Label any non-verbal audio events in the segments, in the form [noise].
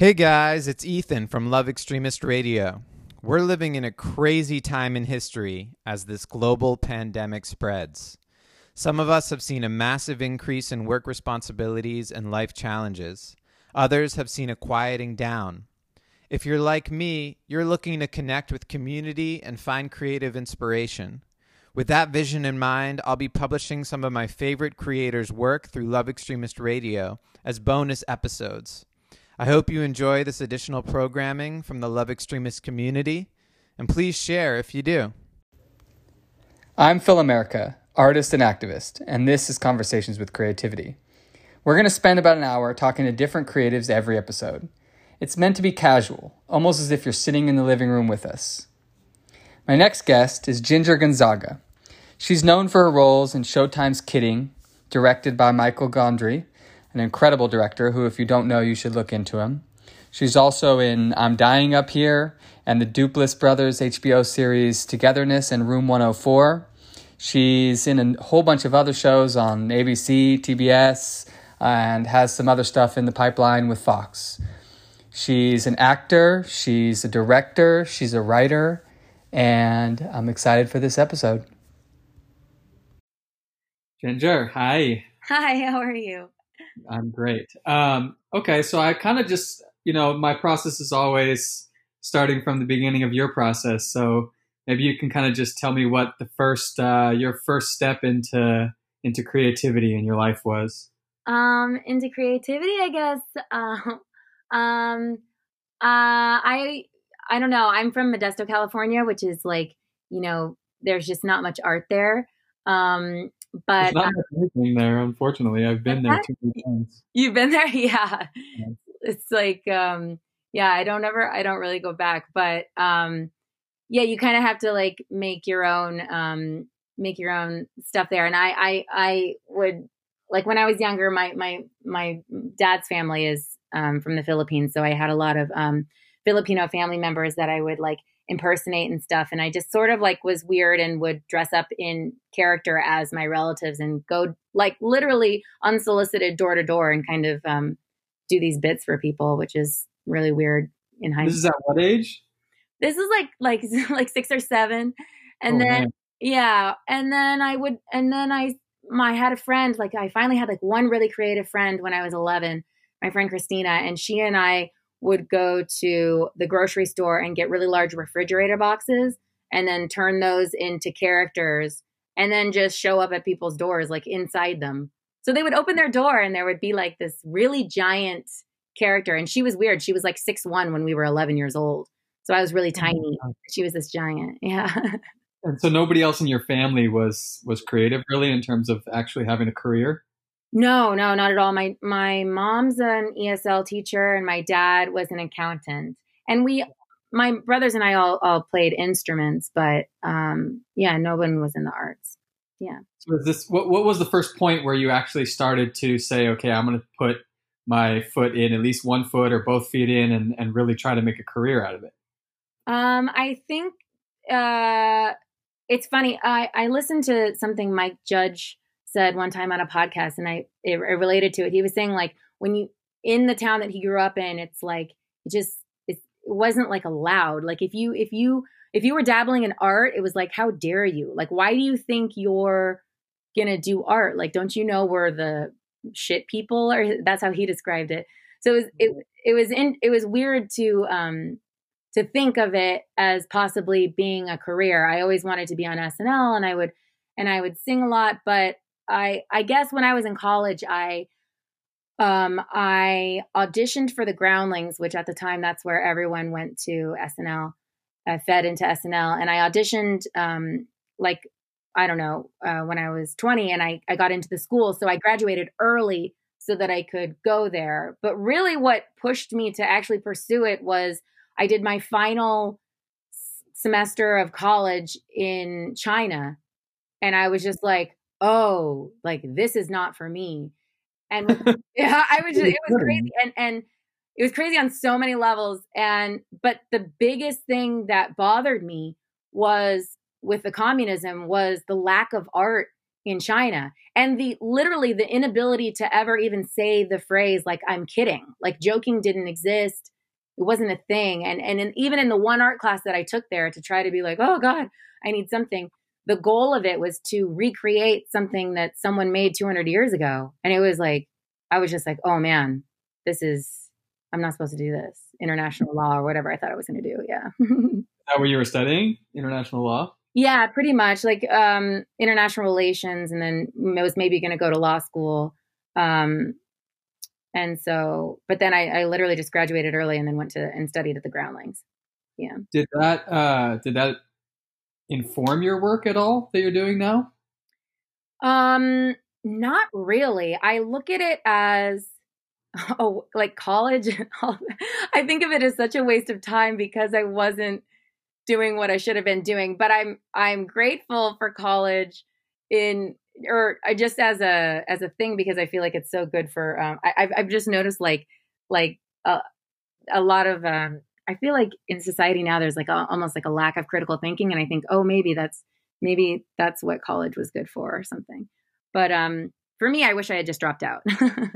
Hey guys, it's Ethan from Love Extremist Radio. We're living in a crazy time in history as this global pandemic spreads. Some of us have seen a massive increase in work responsibilities and life challenges. Others have seen a quieting down. If you're like me, you're looking to connect with community and find creative inspiration. With that vision in mind, I'll be publishing some of my favorite creators' work through Love Extremist Radio as bonus episodes. I hope you enjoy this additional programming from the Love Extremist community, and please share if you do. I'm Phil America, artist and activist, and this is Conversations with Creativity. We're going to spend about an hour talking to different creatives every episode. It's meant to be casual, almost as if you're sitting in the living room with us. My next guest is Ginger Gonzaga. She's known for her roles in Showtime's Kidding, directed by Michael Gondry, an incredible director who, if you don't know, you should look into him. She's also in I'm Dying Up Here and the Duplass Brothers HBO series Togetherness and Room 104. She's in a whole bunch of other shows on ABC, TBS, and has some other stuff in the pipeline with Fox. She's an actor, she's a director, she's a writer, and I'm excited for this episode. Ginger, hi. Hi, how are you? I'm great. Um, okay, so I kind of just, you know, my process is always starting from the beginning of your process. So maybe you can kind of just tell me what the first, uh, your first step into into creativity in your life was. Um, into creativity, I guess. [laughs] Uh, um, uh, I I don't know. I'm from Modesto, California, which is like, you know, there's just not much art there. Um, but There's not much anything there, unfortunately. I've been there two many times. You've been there, [laughs] yeah. yeah. It's like, um, yeah, I don't ever, I don't really go back, but um, yeah, you kind of have to like make your own, um, make your own stuff there. And I, I, I would like when I was younger, my my my dad's family is um, from the Philippines, so I had a lot of um, Filipino family members that I would like impersonate and stuff. And I just sort of like was weird and would dress up in character as my relatives and go like literally unsolicited door to door and kind of um, do these bits for people, which is really weird in high This is at what age? This is like like [laughs] like six or seven. And oh, then man. yeah. And then I would and then I my I had a friend, like I finally had like one really creative friend when I was eleven, my friend Christina, and she and I would go to the grocery store and get really large refrigerator boxes and then turn those into characters and then just show up at people's doors like inside them. So they would open their door and there would be like this really giant character and she was weird. She was like six one when we were 11 years old. So I was really oh tiny. She was this giant. [laughs] Yeah. and so nobody else in your family was was creative really in terms of actually having a career? No, no, not at all. My my mom's an ESL teacher and my dad was an accountant. And we my brothers and I all, all played instruments, but um yeah, no one was in the arts. Yeah. So is this what what was the first point where you actually started to say, okay, I'm gonna put my foot in, at least one foot or both feet in and, and really try to make a career out of it? Um, I think uh it's funny. I, I listened to something Mike Judge said one time on a podcast, and I it, it related to it. He was saying like when you in the town that he grew up in, it's like it just it, it wasn't like allowed. Like if you if you if you were dabbling in art, it was like how dare you? Like why do you think you're gonna do art? Like don't you know we're the shit people? Or that's how he described it. So it was it, it was in it was weird to um to think of it as possibly being a career. I always wanted to be on SNL and I would and I would sing a lot, but I I guess when I was in college, I um, I auditioned for the Groundlings, which at the time that's where everyone went to SNL, uh, fed into SNL, and I auditioned um, like I don't know uh, when I was 20, and I I got into the school, so I graduated early so that I could go there. But really, what pushed me to actually pursue it was I did my final semester of college in China, and I was just like, oh, like this is not for me. And [laughs] [laughs] yeah, I was just, it was crazy. And, and it was crazy on so many levels. And, but the biggest thing that bothered me was with the communism was the lack of art in China and the literally the inability to ever even say the phrase like I'm kidding. Like joking didn't exist. it wasn't a thing. And and in, even in the one art class that I took there to try to be like, oh God, I need something. The goal of it was to recreate something that someone made 200 years ago, and it was like I was just like, oh man, this is I'm not supposed to do this. International law or whatever I thought I was going to do. Yeah. [laughs] Is that what you were studying? International law? Yeah, pretty much like um, international relations, and then I was maybe going to go to law school. Um, and so, but then I, I literally just graduated early and then went to and studied at the Groundlings. Yeah. Did that uh, did that inform your work at all that you're doing now? Um, not really. I look at it as [laughs] oh, like college. I think of it as such a waste of time because I wasn't doing what I should have been doing. But I'm I'm grateful for college in or I just as a as a thing because I feel like it's so good for. Um, I, have I've just noticed like like a, a lot of um, I feel like in society now there's like a, almost like a lack of critical thinking, and I think oh maybe that's maybe that's what college was good for or something. But um, for me, I wish I had just dropped out.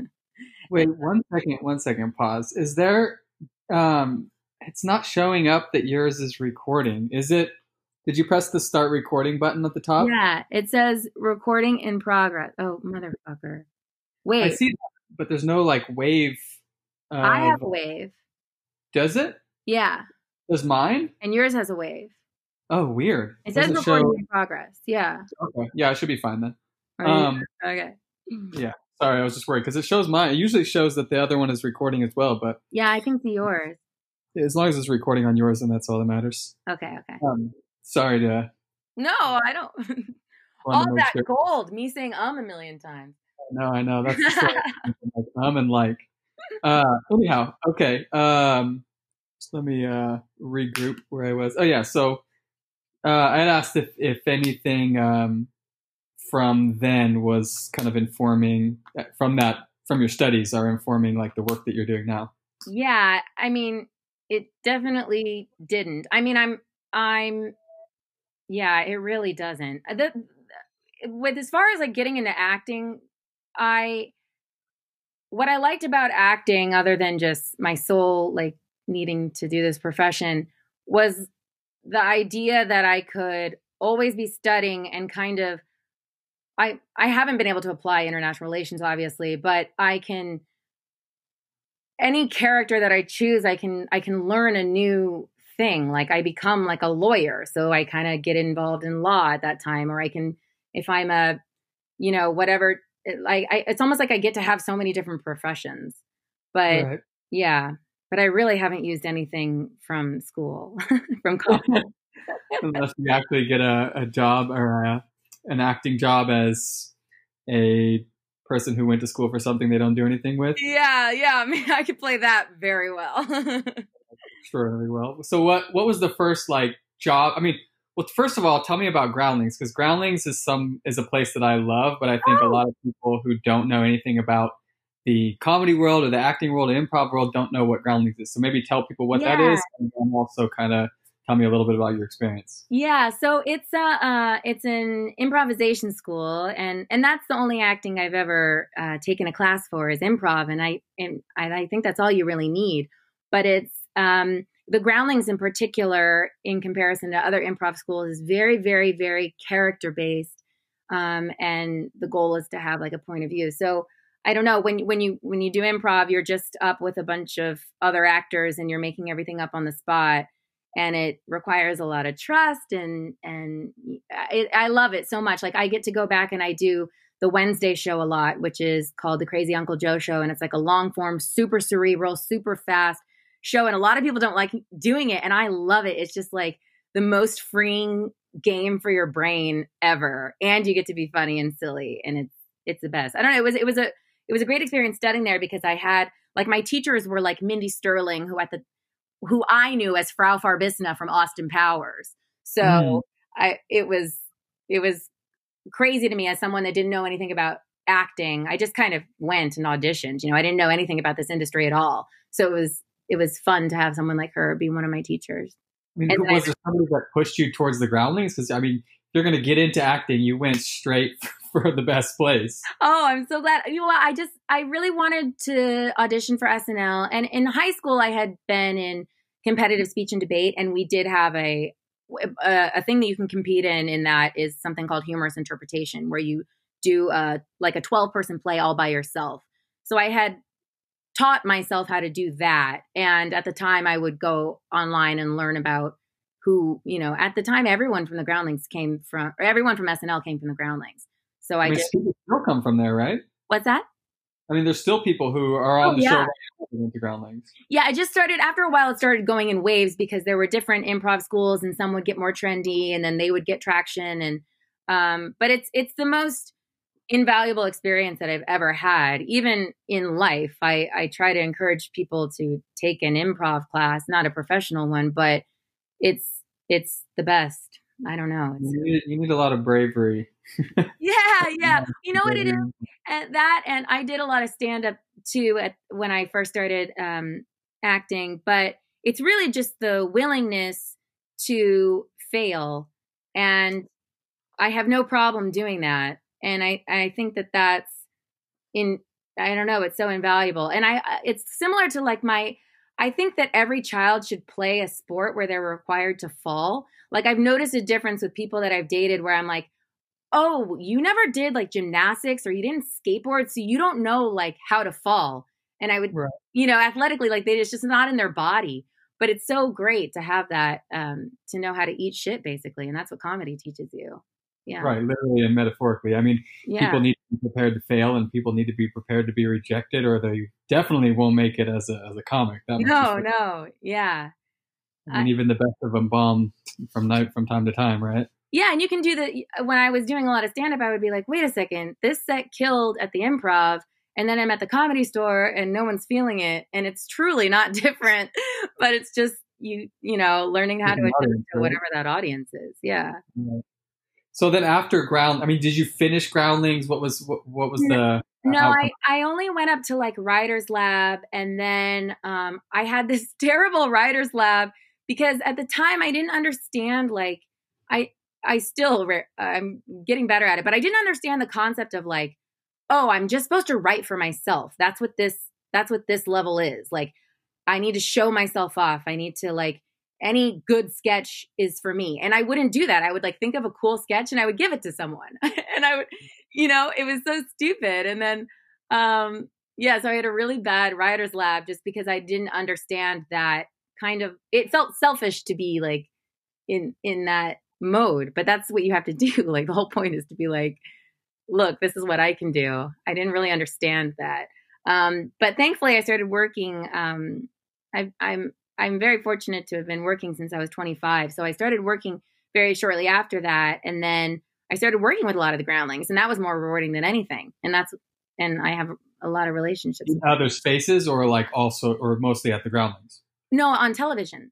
[laughs] Wait one second, one second. Pause. Is there? Um, it's not showing up that yours is recording. Is it? Did you press the start recording button at the top? Yeah, it says recording in progress. Oh, motherfucker. Wait. I see that, but there's no like wave. Uh, I have a wave. Does it? Yeah. Does mine? And yours has a wave. Oh, weird. It says recording show... in progress. Yeah. Okay. Yeah, I should be fine then. Um, okay. Yeah. Sorry, I was just worried because it shows mine. It usually shows that the other one is recording as well, but yeah, I can see yours. As long as it's recording on yours, then that's all that matters. Okay. Okay. Um, sorry to. No, I don't. [laughs] all that sure. gold. Me saying um a million times. No, I know that's [laughs] just like, um and like. Uh, anyhow, okay. Um, let me uh regroup where I was. Oh yeah, so uh, I had asked if if anything um from then was kind of informing from that from your studies are informing like the work that you're doing now. Yeah i mean it definitely didn't. I mean i'm i'm yeah it really doesn't. Uh, the, with as far as like getting into acting i what i liked about acting other than just my soul like needing to do this profession was the idea that i could always be studying and kind of I I haven't been able to apply international relations obviously, but I can any character that I choose, I can I can learn a new thing. Like I become like a lawyer, so I kind of get involved in law at that time or I can if I'm a you know, whatever like I, it's almost like I get to have so many different professions. But right. yeah, but I really haven't used anything from school, [laughs] from [laughs] college. Unless you actually get a, a job or a an acting job as a person who went to school for something they don't do anything with. Yeah, yeah. [laughs] I mean, I could play that very well. Extraordinarily well. So, what what was the first like job? I mean, well, first of all, tell me about Groundlings because Groundlings is some is a place that I love, but I think oh. a lot of people who don't know anything about the comedy world or the acting world, or improv world, don't know what Groundlings is. So maybe tell people what yeah. that is, and also kind of tell me a little bit about your experience. Yeah, so it's a uh, it's an improvisation school, and and that's the only acting I've ever uh, taken a class for is improv, and I and I think that's all you really need. But it's um, the Groundlings in particular, in comparison to other improv schools, is very very very character based, um, and the goal is to have like a point of view. So. I don't know when when you when you do improv, you're just up with a bunch of other actors and you're making everything up on the spot and it requires a lot of trust and and it, I love it so much. Like I get to go back and I do the Wednesday show a lot, which is called the Crazy Uncle Joe Show, and it's like a long form, super cerebral, super fast show, and a lot of people don't like doing it, and I love it. It's just like the most freeing game for your brain ever, and you get to be funny and silly, and it's it's the best. I don't know. It was it was a it was a great experience studying there because I had like my teachers were like Mindy Sterling, who at the who I knew as Frau Farbissina from Austin Powers. So mm. I it was it was crazy to me as someone that didn't know anything about acting. I just kind of went and auditioned. You know, I didn't know anything about this industry at all. So it was it was fun to have someone like her be one of my teachers. I mean, was there somebody that pushed you towards the groundlings? Because I mean, you're going to get into acting, you went straight [laughs] for the best place. Oh, I'm so glad. You know? I just I really wanted to audition for SNL, and in high school I had been in competitive speech and debate, and we did have a a, a thing that you can compete in. In that is something called humorous interpretation, where you do a like a 12 person play all by yourself. So I had taught myself how to do that, and at the time I would go online and learn about who, you know, at the time everyone from the Groundlings came from, everyone from SNL came from the Groundlings. So I, I mean, still come from there, right? What's that? I mean, there's still people who are on oh, the yeah. show went to Groundlings. Yeah, I just started after a while. It started going in waves because there were different improv schools, and some would get more trendy, and then they would get traction. And um, but it's it's the most invaluable experience that I've ever had, even in life. I I try to encourage people to take an improv class, not a professional one, but it's it's the best. I don't know. You need, you need, a lot of bravery. [laughs] yeah, yeah. You know what it is? And [laughs] that, and I did a lot of stand up too at when I first started um, acting. But it's really just the willingness to fail, and I have no problem doing that. And I, I think that that's in. I don't know. It's so invaluable, and I. It's similar to like my I think that every child should play a sport where they're required to fall. Like I've noticed a difference with people that I've dated where I'm like, "Oh, you never did like gymnastics or you didn't skateboard, so you don't know like how to fall." And I would, right. you know, athletically like they just just not in their body. But it's so great to have that um to know how to eat shit basically, and that's what comedy teaches you. Yeah. Right, literally and metaphorically. I mean, yeah. people need to be prepared to fail and people need to be prepared to be rejected or they definitely won't make it as a as a comic. That no, no. Yeah. I mean, even the best of them bomb from night from time to time, right? Yeah, and you can do the when I was doing a lot of stand up, I would be like, wait a second, this set killed at the improv, and then I'm at the comedy store and no one's feeling it, and it's truly not [laughs] different, but it's just you you know learning how to adjust to whatever that audience is. Yeah. yeah. So then after ground, I mean, did you finish groundlings? What was what, what was the? No, I, I only went up to like writer's lab, and then um, I had this [laughs] terrible writer's lab because at the time I didn't understand like I I still I'm getting better at it, but I didn't understand the concept of like, oh, I'm just supposed to write for myself. That's what this that's what this level is. Like, I need to show myself off. I need to like any good sketch is for me. And I wouldn't do that. I would like think of a cool sketch and I would give it to someone. [laughs] and I would, you know, it was so stupid. And then, um, yeah, so I had a really bad writer's lab just because I didn't understand that kind of, it felt selfish to be like in, in that mode, but that's what you have to do. [laughs] Like the whole point is to be like, look, this is what I can do. I didn't really understand that. Um, but thankfully I started working, um, I, I'm I'm very fortunate to have been working since I was 25. So I started working very shortly after that, and then I started working with a lot of the groundlings, and that was more rewarding than anything. And that's and I have a lot of relationships. In other spaces, or like also, or mostly at the groundlings. No, on television.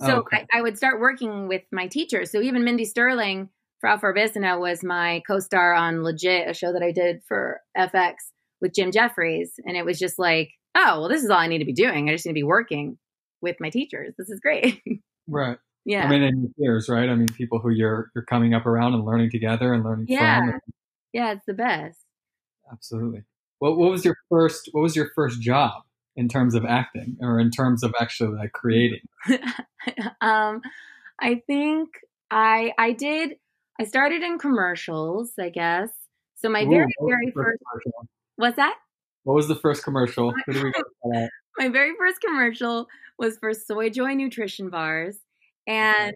Oh, so oh, okay. I, I, would start working with my teachers. So even Mindy Sterling, Frau Farbissina, was my co-star on Legit, a show that I did for FX with Jim Jefferies. and it was just like, oh, well, this is all I need to be doing. I just need to be working with my teachers. This is great. [laughs] right. Yeah. I mean, and peers, right? I mean, people who you're you're coming up around and learning together and learning yeah. from. And... Yeah, it's the best. Absolutely. What what was your first what was your first job in terms of acting or in terms of actually like creating? [laughs] um, I think I I did I started in commercials, I guess. So my Ooh, very very first, first What's that? What was the first commercial? [laughs] my very first commercial was for Soy Joy nutrition bars, and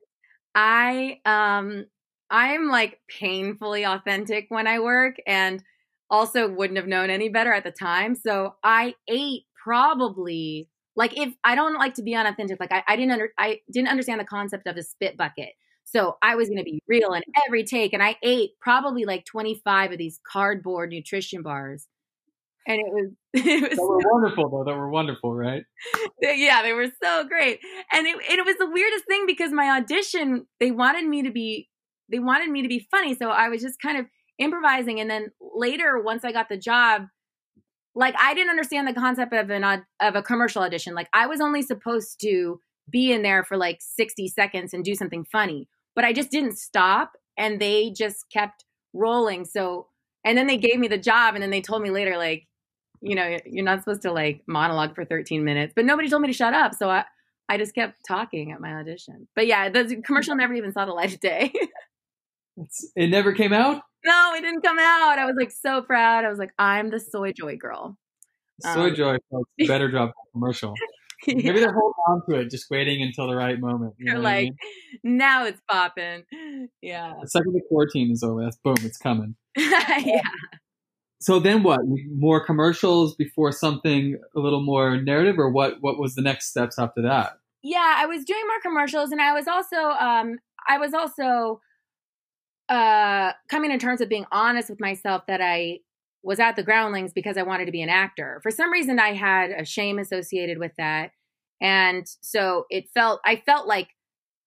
I um I'm like painfully authentic when I work, and also wouldn't have known any better at the time. So I ate probably like if I don't like to be unauthentic, like I, I didn't under I didn't understand the concept of a spit bucket. So I was to be real in every take. And I ate probably like 25 of these cardboard nutrition bars and it was [laughs] it was were wonderful though That were wonderful right yeah they were so great and it, it was the weirdest thing because my audition they wanted me to be they wanted me to be funny so i was just kind of improvising and then later once i got the job like i didn't understand the concept of an of a commercial audition like i was only supposed to be in there for like 60 seconds and do something funny but i just didn't stop and they just kept rolling so And then they gave me the job, and then they told me later, like, you know, you're not supposed to like monologue for 13 minutes, but nobody told me to shut up. So I, I just kept talking at my audition. But yeah, the commercial never even saw the light of day. [laughs] It's, it never came out? no, it didn't come out. I was like so proud. I was like, I'm the soy joy girl. Soy Um, Joy folks [laughs] better drop commercial. Maybe they're holding on to it, just waiting until the right moment. you They're what I like, mean? now it's popping. Yeah. the second the quarantine is over, that's boom, it's coming. [laughs] yeah. So then what? More commercials before something a little more narrative, or what? What was the next steps after that? yeah i was doing more commercials and i was also um i was also uh coming to terms with being honest with myself that i was at the groundlings because i wanted to be an actor. For some reason i had a shame associated with that. And so it felt i felt like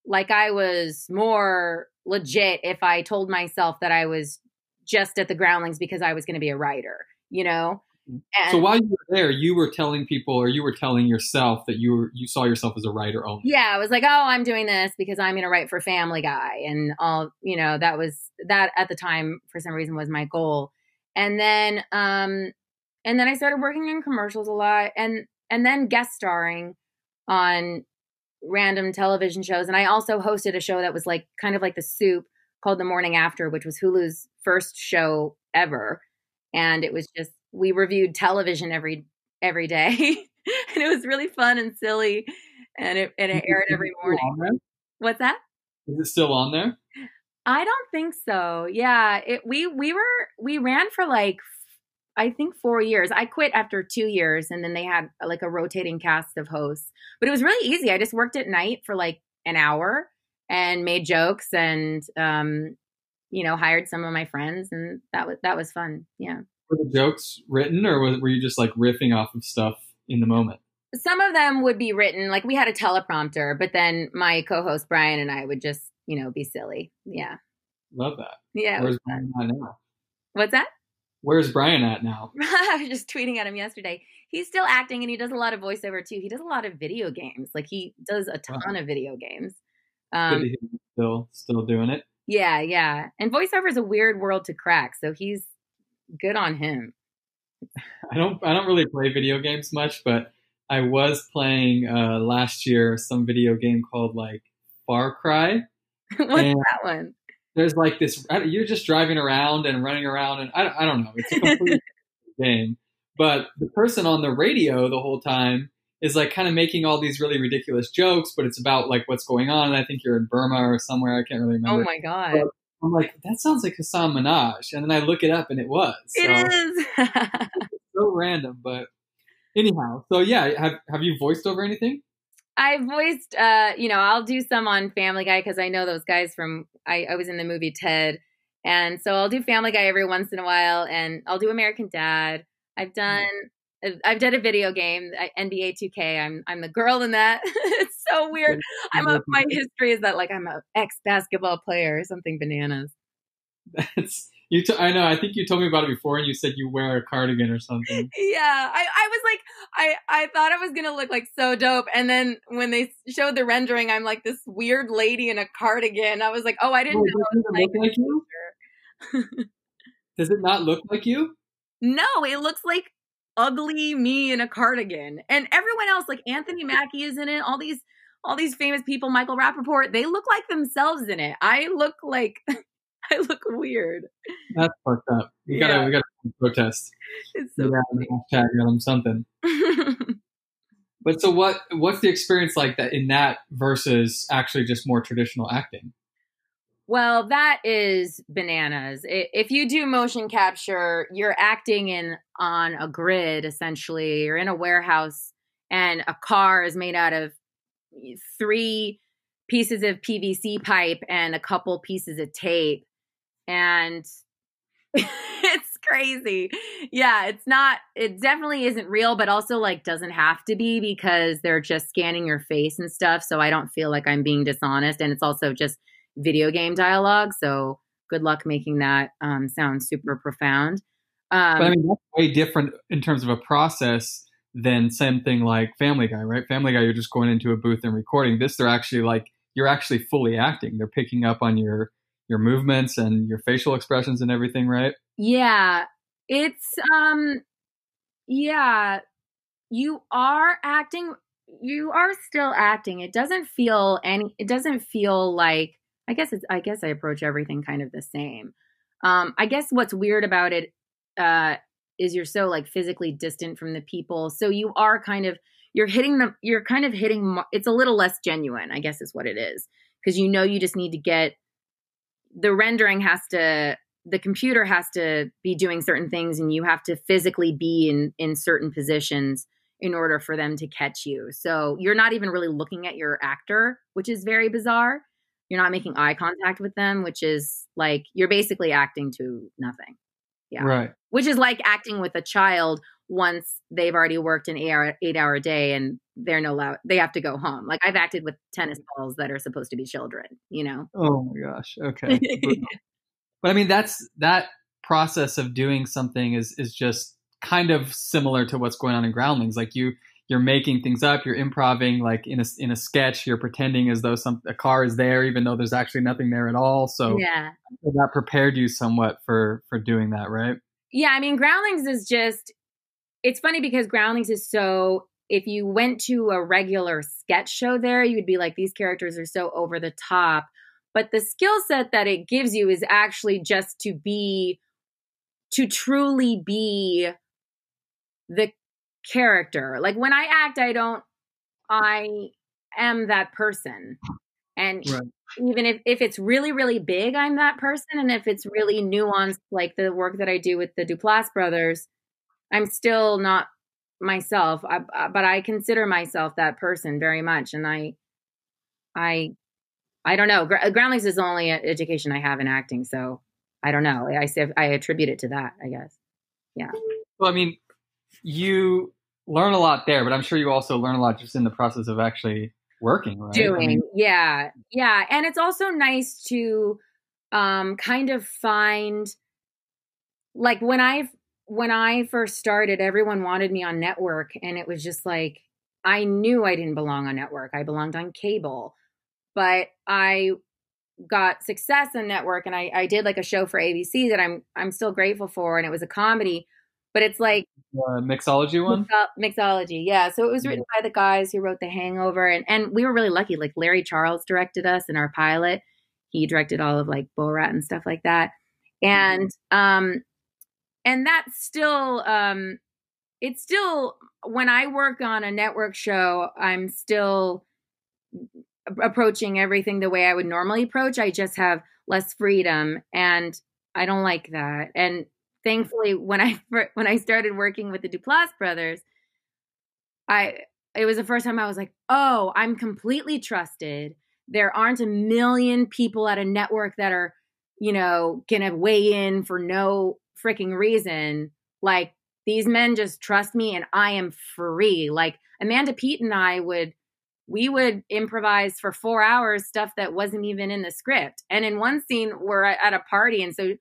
like i was more legit if i told myself that i was just at the groundlings because i was going to be a writer you know and so while you were there, you were telling people, or you were telling yourself that you were you saw yourself as a writer only. yeah i was like oh i'm doing this because i'm going to write for family guy and all you know that was that at the time for some reason was my goal. And then um and then i started working in commercials a lot and and then guest starring on random television shows. And i also hosted a show that was like kind of like the soup called the morning after which was hulu's first show ever. And it was just we reviewed television every every day [laughs] and it was really fun and silly and it and it aired every Is it still morning what's that Is it still on there? I don't think so. Yeah, it we we were we ran for like I think 4 years. I quit after 2 years and then they had like a rotating cast of hosts. But it was really easy. I just worked at night for like an hour and made jokes and um you know, hired some of my friends and that was that was fun. Yeah. Were the jokes written, or was, were you just like riffing off of stuff in the moment? Some of them would be written like we had a teleprompter, but then my co-host Brian and I would just, you know, be silly. Yeah. Love that. Yeah. Where's. Brian at now? What's that? Where's Brian at now? [laughs] I was just tweeting at him yesterday. He's still acting and he does a lot of voiceover too. He does a lot of video games. Like he does a ton of video games. Um, to hear he's still still doing it. yeah, yeah. And voiceover is a weird world to crack. So he's good on him. I don't I don't really play video games much, but I was playing uh, last year some video game called like Far Cry. [laughs] What's And- that one? There's like this. You're just driving around and running around, and I, don't- I don't know. It's a complete [laughs] game, but the person on the radio the whole time is like kind of making all these really ridiculous jokes, but it's about like what's going on. And I think you're in Burma or somewhere. I can't really remember. Oh my god. I'm like, that sounds like Hasan Minhaj, and then I look it up, and it was. So, It is. [laughs] so random, but anyhow. So yeah, have have you voiced over anything? I voiced, uh, you know, I'll do some on Family Guy because I know those guys from. I, I was in the movie Ted, and so I'll do Family Guy every once in a while, and I'll do American Dad. I've done, I've done a video game, NBA 2K. I'm I'm the girl in that. [laughs] [laughs] so weird. I'm a, my history is that like I'm a ex basketball player or something bananas. That's you. T- I know. I think you told me about it before, and you said you wear a cardigan or something. Yeah, I, I was like, I, I thought it was gonna look like so dope, and then when they showed the rendering, I'm like this weird lady in a cardigan. I was like, oh, I didn't know. doesn't it look like you? Does it not look like you? No, it looks like ugly me in a cardigan, and everyone else, like Anthony Mackie, is in it. All these, all these famous people, Michael Rapaport, they look like themselves in it. I look like, [laughs] I look weird. That's fucked up. We gotta we gotta protest. It's Yeah, so hashtag them something. [laughs] But so what? What's the experience like that in that versus actually just more traditional acting? Well, that is bananas. If you do motion capture, you're acting in on a grid essentially. You're in a warehouse and a car is made out of three pieces of PVC pipe and a couple pieces of tape. And [laughs] it's crazy. Yeah, it's not it definitely isn't real, but also like doesn't have to be because they're just scanning your face and stuff, so I don't feel like I'm being dishonest and it's also just video game dialogue. So good luck making that um, sound super profound. Um, But I mean, that's way different in terms of a process than something like Family Guy, right? Family Guy, you're just going into a booth and recording. This, they're actually like you're actually fully acting. They're picking up on your your movements and your facial expressions and everything, right? Yeah. It's um yeah, you are acting you are still acting. It doesn't feel any it doesn't feel like I guess it's I guess I approach everything kind of the same. Um I guess what's weird about it uh is you're so like physically distant from the people. So you are kind of you're hitting the you're kind of hitting it's a little less genuine, I guess is what it is. Cuz you know you just need to get the rendering has to the computer has to be doing certain things and you have to physically be in in certain positions in order for them to catch you. So you're not even really looking at your actor, which is very bizarre. You're not making eye contact with them, which is like you're basically acting to nothing. Yeah. Right. Which is like acting with a child once they've already worked an eight hour, eight hour day and they're no allowed, they have to go home. Like I've acted with tennis mm. balls that are supposed to be children, you know? Oh my gosh. Okay. [laughs] but I mean, that's that process of doing something is, is just kind of similar to what's going on in groundlings. Like you, you're making things up, you're improvising like in a, in a sketch, you're pretending as though some, a car is there, even though there's actually nothing there at all. So yeah, that prepared you somewhat for, for doing that, right? Yeah. I mean, groundlings is just, it's funny because groundlings is so if you went to a regular sketch show there you'd be like these characters are so over the top but the skill set that it gives you is actually just to be to truly be the character like when i act i don't i am that person and right. even if, if it's really really big i'm that person and if it's really nuanced like the work that i do with the duplass brothers I'm still not myself, I, but I consider myself that person very much. And I, I, I don't know. Groundlings is the only education I have in acting, so I don't know. I say I attribute it to that. I guess. Yeah. Well, I mean, you learn a lot there, but I'm sure you also learn a lot just in the process of actually working, right? Doing, I mean, yeah, yeah, and it's also nice to um, kind of find, like, when I've when I first started, everyone wanted me on network, and it was just like I knew I didn't belong on network. I belonged on cable, but I got success on network, and I, I did like a show for ABC that I'm I'm still grateful for, and it was a comedy, but it's like uh, mixology one, mixology, yeah. So it was written by the guys who wrote The Hangover, and and we were really lucky. Like Larry Charles directed us in our pilot. He directed all of like Borat and stuff like that, and um and that's still um it's still when I work on a network show, I'm still approaching everything the way I would normally approach. I just have less freedom and I don't like that. And thankfully when I [laughs] when I started working with the Duplass brothers, I it was the first time I was like, "Oh, I'm completely trusted. There aren't a million people at a network that are, you know, going to weigh in for no freaking reason, like these men just trust me and I am free. Like Amanda Peet and I would we would improvise for four hours stuff that wasn't even in the script. And in one scene, we're at a party, and so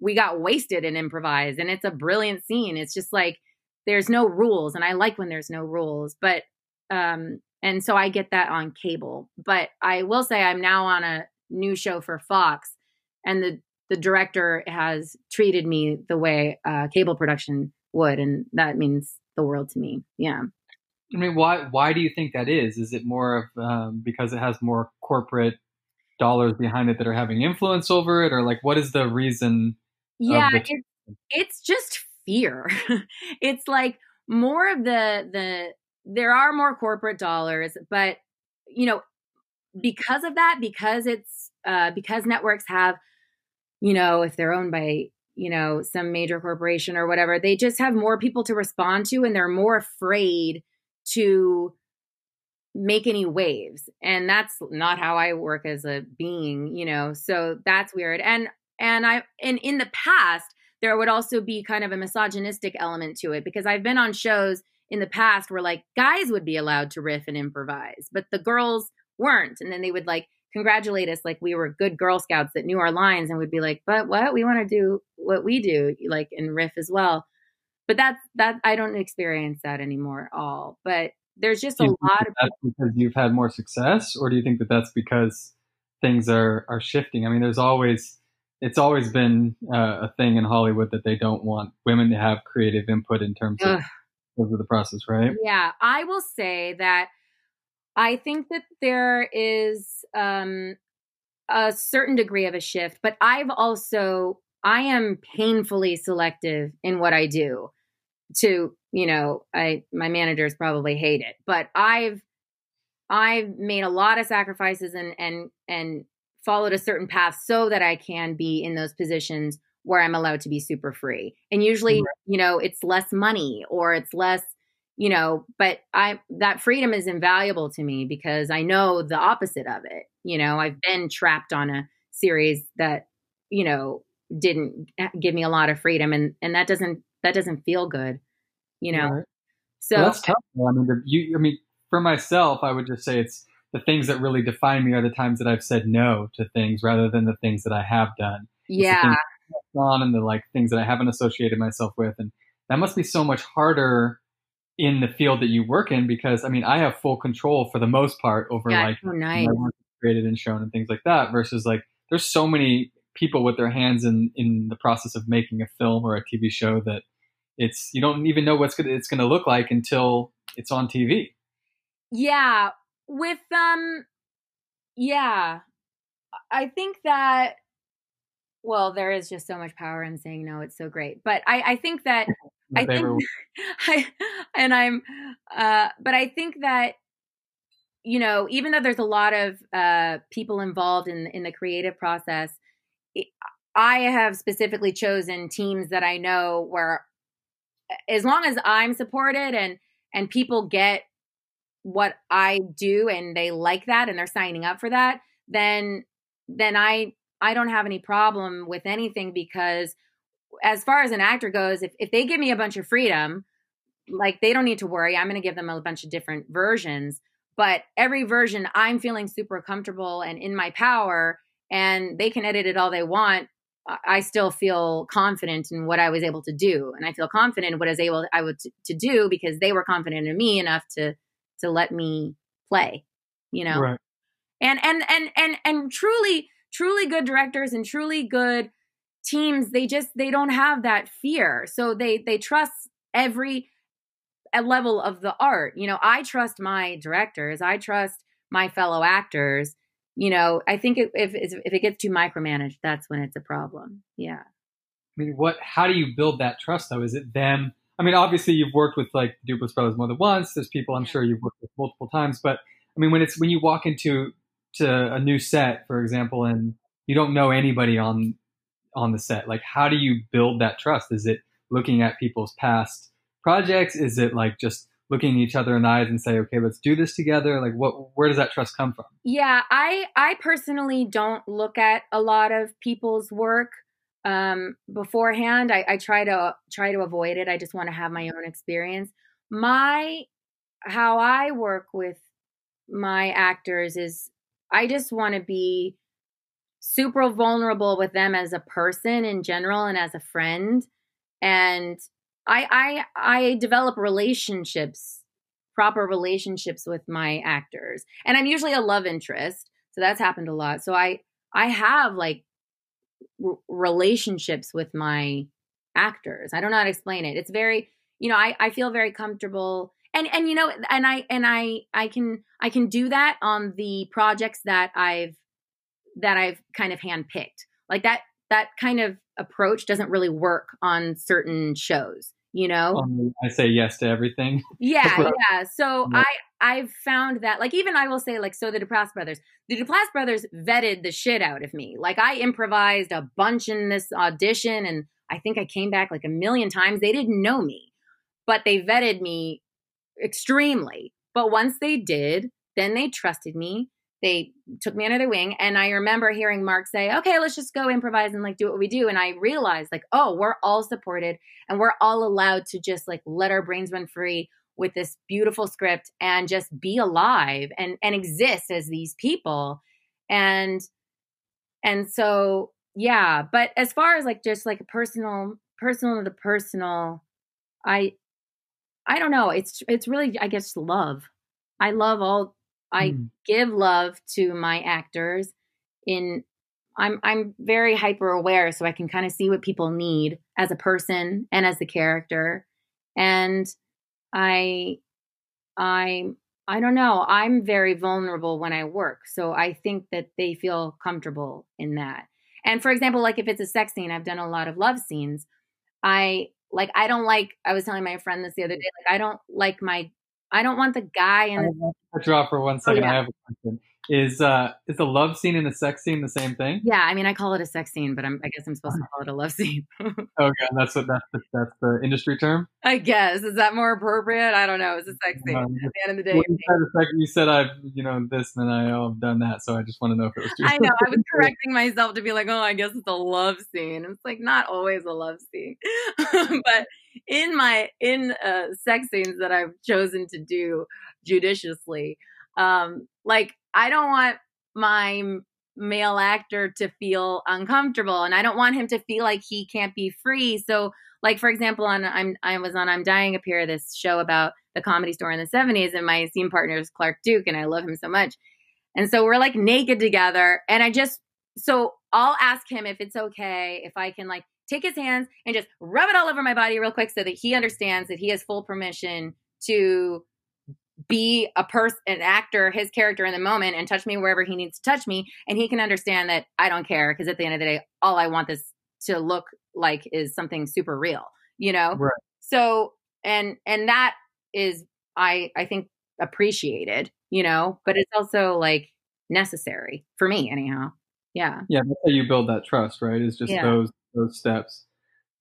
we got wasted and improvised. And it's a brilliant scene. It's just like there's no rules, and I like when there's no rules. But um, and so I get that on cable. But I will say I'm now on a new show for Fox, and the the director has treated me the way uh, cable production would, and that means the world to me. Yeah. I mean, why why do you think that is? Is it more of um, because it has more corporate dollars behind it that are having influence over it, or like what is the reason? Yeah, the- it's, it's just fear. [laughs] it's like more of the the there are more corporate dollars, but you know because of that, because it's uh, because networks have you know, if they're owned by, you know, some major corporation or whatever, they just have more people to respond to and they're more afraid to make any waves. And that's not how I work as a being, you know. So that's weird. And and I and in the past there would also be kind of a misogynistic element to it because I've been on shows in the past where like guys would be allowed to riff and improvise, but the girls weren't. And then they would like congratulate us like we were good Girl Scouts that knew our lines and would be like, but what? We want to do what we do, like in riff as well. But that's that I don't experience that anymore at all. But there's just a lot of that's because you've had more success, or do you think that that's because things are are shifting? I mean, there's always it's always been uh, a thing in Hollywood that they don't want women to have creative input in terms of, of the process, right? Yeah, I will say that I think that there is um, a certain degree of a shift, but I've also I am painfully selective in what I do. To you know, I my managers probably hate it, but I've I've made a lot of sacrifices and and and followed a certain path so that I can be in those positions where I'm allowed to be super free. And usually, you know, it's less money or it's less, you know, but I that freedom is invaluable to me because I know the opposite of it. You know, I've been trapped on a series that, you know, didn't give me a lot of freedom and and that doesn't that doesn't feel good, you know. Right. So well, that's tough. I mean, you I mean, for myself, I would just say it's the things that really define me are the times that I've said no to things rather than the things that I have done. Yeah. On and the like things that I haven't associated myself with. And that must be so much harder in the field that you work in because I mean I have full control for the most part over yeah, like so nice. created and shown and things like that versus like there's so many people with their hands in in the process of making a film or a TV show that it's you don't even know what's gonna it's gonna look like until it's on TV. Yeah, with um yeah i think that well there is just so much power in saying no it's so great. But i i think that [laughs] i think [laughs] i and i'm uh but i think that you know even though there's a lot of uh people involved in in the creative process i have specifically chosen teams that i know where as long as i'm supported and and people get what I do and they like that and they're signing up for that, then then I I don't have any problem with anything because as far as an actor goes, if, if they give me a bunch of freedom, like they don't need to worry. I'm going to give them a bunch of different versions, but every version I'm feeling super comfortable and in my power and they can edit it all they want. I still feel confident in what I was able to do. And I feel confident in what I was able I would to, to do because they were confident in me enough to to let me play, you know? Right. And, and, and, and, and truly, truly good directors and truly good teams, they just, they don't have that fear. So they, they trust every level of the art. You know, I trust my directors. I trust my fellow actors. You know, I think if, if, if it gets too micromanaged, that's when it's a problem. Yeah. I mean, what, how do you build that trust though? Is it them I mean, obviously you've worked with like Duplass Brothers more than once. There's people I'm sure you've worked with multiple times, but I mean, when it's when you walk into to a new set, for example, and you don't know anybody on on the set, like how do you build that trust? Is it looking at people's past projects? Is it like just looking each other in the eyes and say, okay, let's do this together? Like what, where does that trust come from? Yeah, I, I personally don't look at a lot of people's work um, beforehand. I, I try to try to avoid it. I just want to have my own experience. My how I work with my actors is I just want to be super vulnerable with them as a person in general and as a friend and I I I develop relationships proper relationships with my actors and I'm usually a love interest so that's happened a lot so I I have like relationships with my actors. I don't know how to explain it. It's very, you know, I, I feel very comfortable and and you know and I and I I can I can do that on the projects that I've that I've kind of handpicked. Like that that kind of approach doesn't really work on certain shows you know um, i say yes to everything [laughs] yeah yeah so yeah. i i've found that like even i will say like so the duplass brothers. The duplass brothers vetted the shit out of me. Like i improvised a bunch in this audition and i think i came back like a million times. They didn't know me but they vetted me extremely. But once they did then they trusted me. They took me under their wing and i remember hearing mark say okay let's just go improvise and like do what we do. And i realized like oh we're all supported and we're all allowed to just like let our brains run free with this beautiful script and just be alive and and exist as these people. And and so yeah but as far as like just like a personal personal to the personal i i don't know. It's it's really i guess love. I love all I mm. give love to my actors in I'm I'm very hyper aware, so I can kind of see what people need as a person and as the character, and I I I don't know. I'm very vulnerable when I work, so I think that they feel comfortable in that. And for example, like if it's a sex scene, I've done a lot of love scenes. I like I don't like. I was telling my friend this the other day. Like I don't like my. I don't want the guy in the. You off for one oh, second. Oh, yeah. I have a question. Is uh is a love scene and a sex scene the same thing? Yeah, I mean I call it a sex scene, but I'm I guess I'm supposed to call it a love scene. oh [laughs] okay, that's what that's the, that's the industry term. I guess is that more appropriate? I don't know. It's a sex scene. Um, At the end of the day, you said, you said I've you know this and I have done that, so I just want to know if it was true. I know I was [laughs] correcting myself to be like, oh, I guess it's a love scene. It's like not always a love scene, [laughs] but in my in uh, sex scenes that I've chosen to do judiciously, um, like I don't want my male actor to feel uncomfortable and I don't want him to feel like he can't be free. So like for example on I'm I was on I'm Dying Up Here this show about the comedy store in the 70s and my scene partner is Clark Duke and I love him so much. And so we're like naked together and I just so I'll ask him if it's okay if I can like take his hands and just rub it all over my body real quick so that he understands that he has full permission to be a person, an actor, his character in the moment, and touch me wherever he needs to touch me, and he can understand that I don't care because at the end of the day, all I want this to look like is something super real, you know. Right. So, and and that is, I I think appreciated, you know, but it's also like necessary for me, anyhow. Yeah. Yeah, that's how you build that trust, right? Is just yeah. those those steps.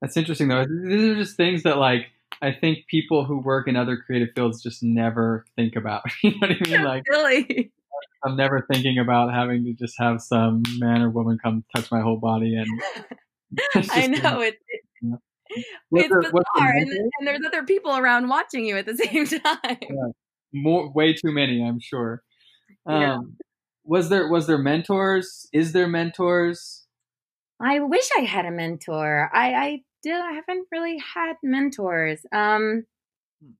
That's interesting though. These are just things that like I think people who work in other creative fields just never think about. [laughs] you know what I mean? [laughs] Like really. I'm never thinking about having to just have some man or woman come touch my whole body and [laughs] I know it, it it's there, bizarre and, and, there's other people around watching you at the same time. Yeah. More way too many, I'm sure. Um, yeah. was there was there mentors? Is there mentors? I wish I had a mentor. I, I still I haven't really had mentors. Um, hmm.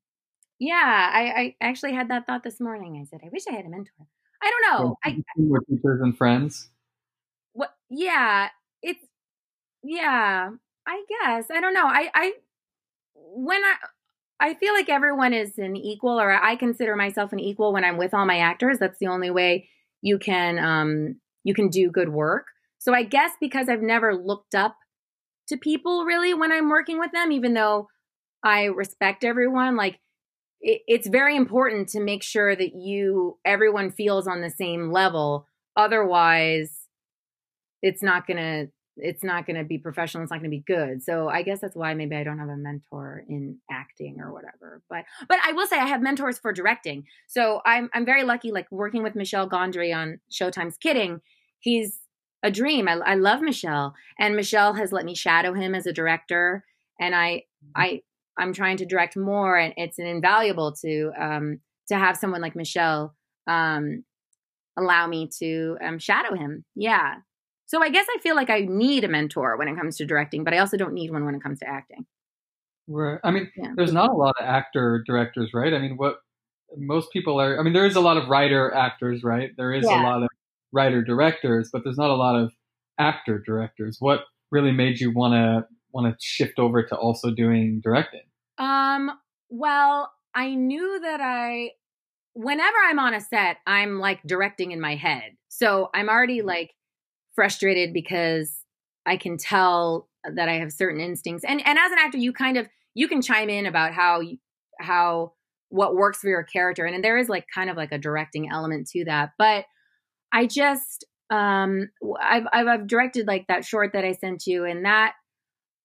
yeah, I, I actually had that thought this morning. I said, I wish I had a mentor. I don't know. I more teachers and friends. What? Yeah, it's yeah. I guess I don't know. I I when I I feel like everyone is an equal, or I consider myself an equal when I'm with all my actors. That's the only way you can um you can do good work. So I guess because I've never looked up to people really when I'm working with them, even though I respect everyone. Like it, it's very important to make sure that you, everyone feels on the same level. Otherwise, it's not going to, it's not going to be professional. It's not going to be good. So I guess that's why maybe I don't have a mentor in acting or whatever. But, but I will say I have mentors for directing. So I'm, I'm very lucky, like working with Michel Gondry on Showtime's Kidding. He's a dream. I, I love Michel, and Michel has let me shadow him as a director, and I mm-hmm. I I'm trying to direct more, and it's an invaluable to um to have someone like Michel um allow me to um shadow him. Yeah. So I guess I feel like I need a mentor when it comes to directing, but I also don't need one when it comes to acting. Right. I mean, yeah. there's not a lot of actor directors, right? I mean, what most people are. I mean, there is a lot of writer actors, right? There is yeah. a lot of writer directors, but there's not a lot of actor directors. What really made you want to want to shift over to also doing directing? Um, well, I knew that I whenever I'm on a set, I'm like directing in my head. So I'm already mm-hmm. like frustrated because I can tell that I have certain instincts. And and as an actor, you kind of you can chime in about how how what works for your character and, and there is like kind of like a directing element to that. But I just um I've, I've I've directed like that short that I sent you and that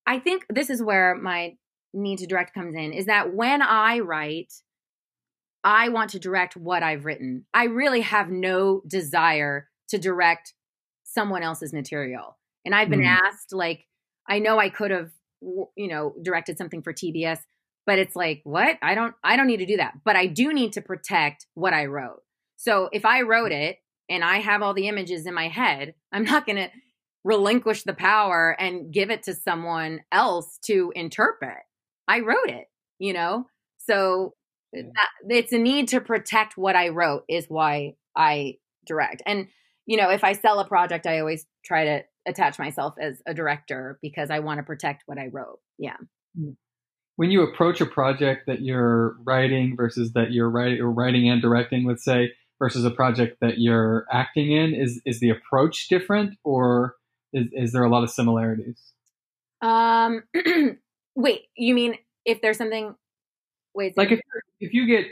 I think this is where my need to direct comes in is that when I write I want to direct what I've written. I really have no desire to direct someone else's material. And I've been mm. asked like I know I could have you know directed something for TBS but it's like what? I don't I don't need to do that. But I do need to protect what I wrote. So if I wrote it and I have all the images in my head, I'm not going to relinquish the power and give it to someone else to interpret. I wrote it, you know? So yeah. that, it's a need to protect what I wrote is why I direct. And you know, if I sell a project, I always try to attach myself as a director because I want to protect what I wrote. Yeah. Hmm. When you approach a project that you're writing versus that you're writing or writing and directing, let's say, versus a project that you're acting in, is is the approach different or is, is there a lot of similarities? Um, [clears throat] wait, you mean if there's something? Wait, like if if you get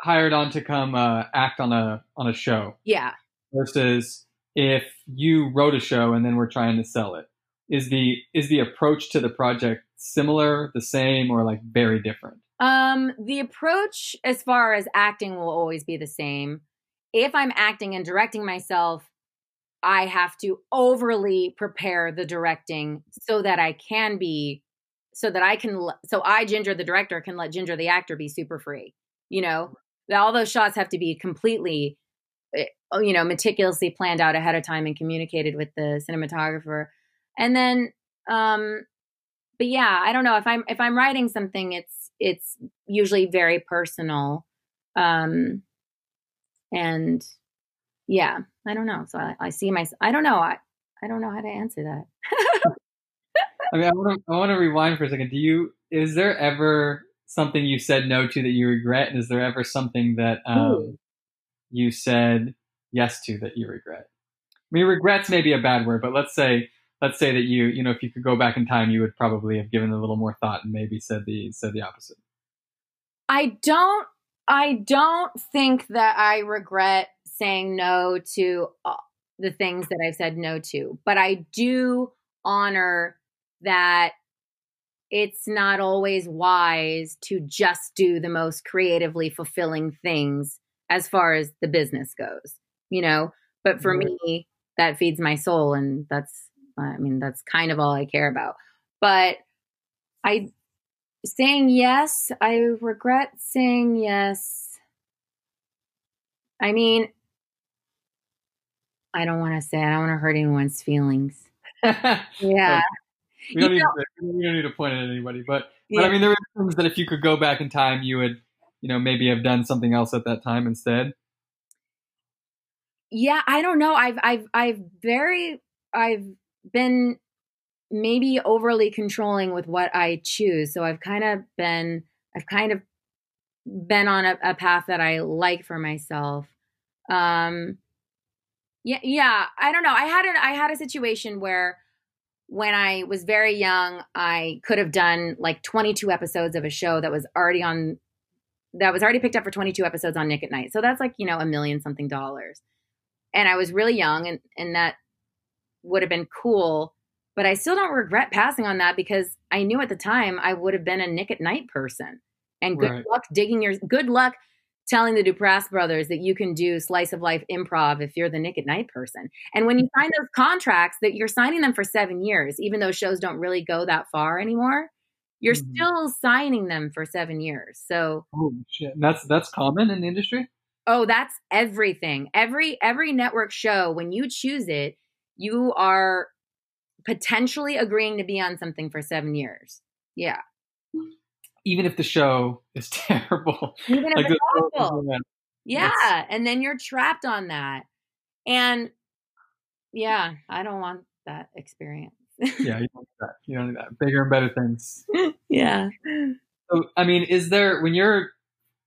hired on to come uh, act on a on a show, yeah, versus if you wrote a show and then we're trying to sell it, is the is the approach to the project similar, the same, or like very different? Um, the approach as far as acting will always be the same. If I'm acting and directing myself, I have to overly prepare the directing so that I can be, so that I can, so I, Ginger, the director, can let Ginger, the actor, be super free. You know, all those shots have to be completely, eh, oh, you know, meticulously planned out ahead of time and communicated with the cinematographer. And then, um, but yeah, I don't know if I'm if I'm writing something, it's it's usually very personal, um, and yeah, I don't know. So I, I see my, I don't know. I, I don't know how to answer that. [laughs] I mean, I want to, I want to rewind for a second. Do you, is there ever something you said no to that you regret? And is there ever something that um, you said yes to that you regret? I mean, regrets may be a bad word, but let's say, let's say that you, you know, if you could go back in time, you would probably have given a little more thought and maybe said the, said the opposite. I don't, I don't think that I regret saying no to uh, the things that I've said no to, but I do honor that it's not always wise to just do the most creatively fulfilling things as far as the business goes, you know. But for mm-hmm. me, that feeds my soul, and that's, I mean, that's kind of all I care about. But I, saying yes, I regret saying yes. I mean, I don't want to say. I don't want to hurt anyone's feelings. [laughs] yeah. We don't, need to, we don't need to point at anybody, but yeah. but I mean, there are things that if you could go back in time, you would, you know, maybe have done something else at that time instead. Yeah, I don't know. I've I've I've very I've been maybe overly controlling with what I choose. So I've kind of been I've kind of been on a, a path that I like for myself. Um, yeah, yeah. I don't know. I had an I had a situation where when I was very young, I could have done like 22 episodes of a show that was already on that was already picked up for 22 episodes on Nick at Nite. So that's like, you know, a million something dollars. And I was really young and and that would have been cool, but I still don't regret passing on that because I knew at the time I would have been a Nick at Nite person. And good right. luck digging your good luck telling the Duplass brothers that you can do slice of life improv if you're the Nick at Nite person. And when you sign those contracts, that you're signing them for seven years, even though shows don't really go that far anymore. You're mm-hmm. still signing them for seven years. So oh shit, that's that's common in the industry. Oh, that's everything. Every every network show, when you choose it, you are potentially agreeing to be on something for seven years. Yeah even if the show is [laughs] terrible. Even if like it's awful. Yeah. That's... And then you're trapped on that. And yeah, I don't want that experience. yeah, you don't need that. You don't need that. Bigger and better things. [laughs] yeah. So I mean, is there when you're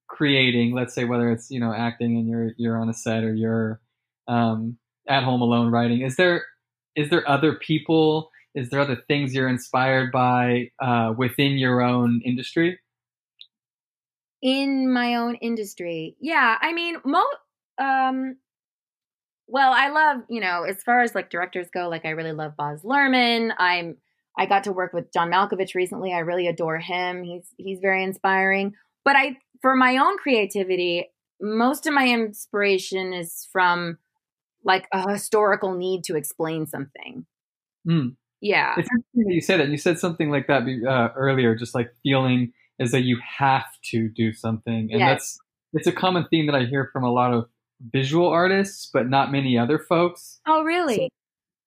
creating, let's say whether it's, you know, acting and you're you're on a set or you're um at home alone writing, is there is there other people is there other things you're inspired by uh, within your own industry? In my own industry, yeah. I mean, mo. Um, well, I love you know as far as like directors go, like I really love Baz Luhrmann. I'm I got to work with John Malkovich recently. I really adore him. He's he's very inspiring. But I for my own creativity, most of my inspiration is from like a historical need to explain something. Mm. Yeah. It's interesting that you said that. You said something like that uh, earlier, just like feeling is that you have to do something. And yes. that's, it's a common theme that I hear from a lot of visual artists, but not many other folks. Oh, really? So,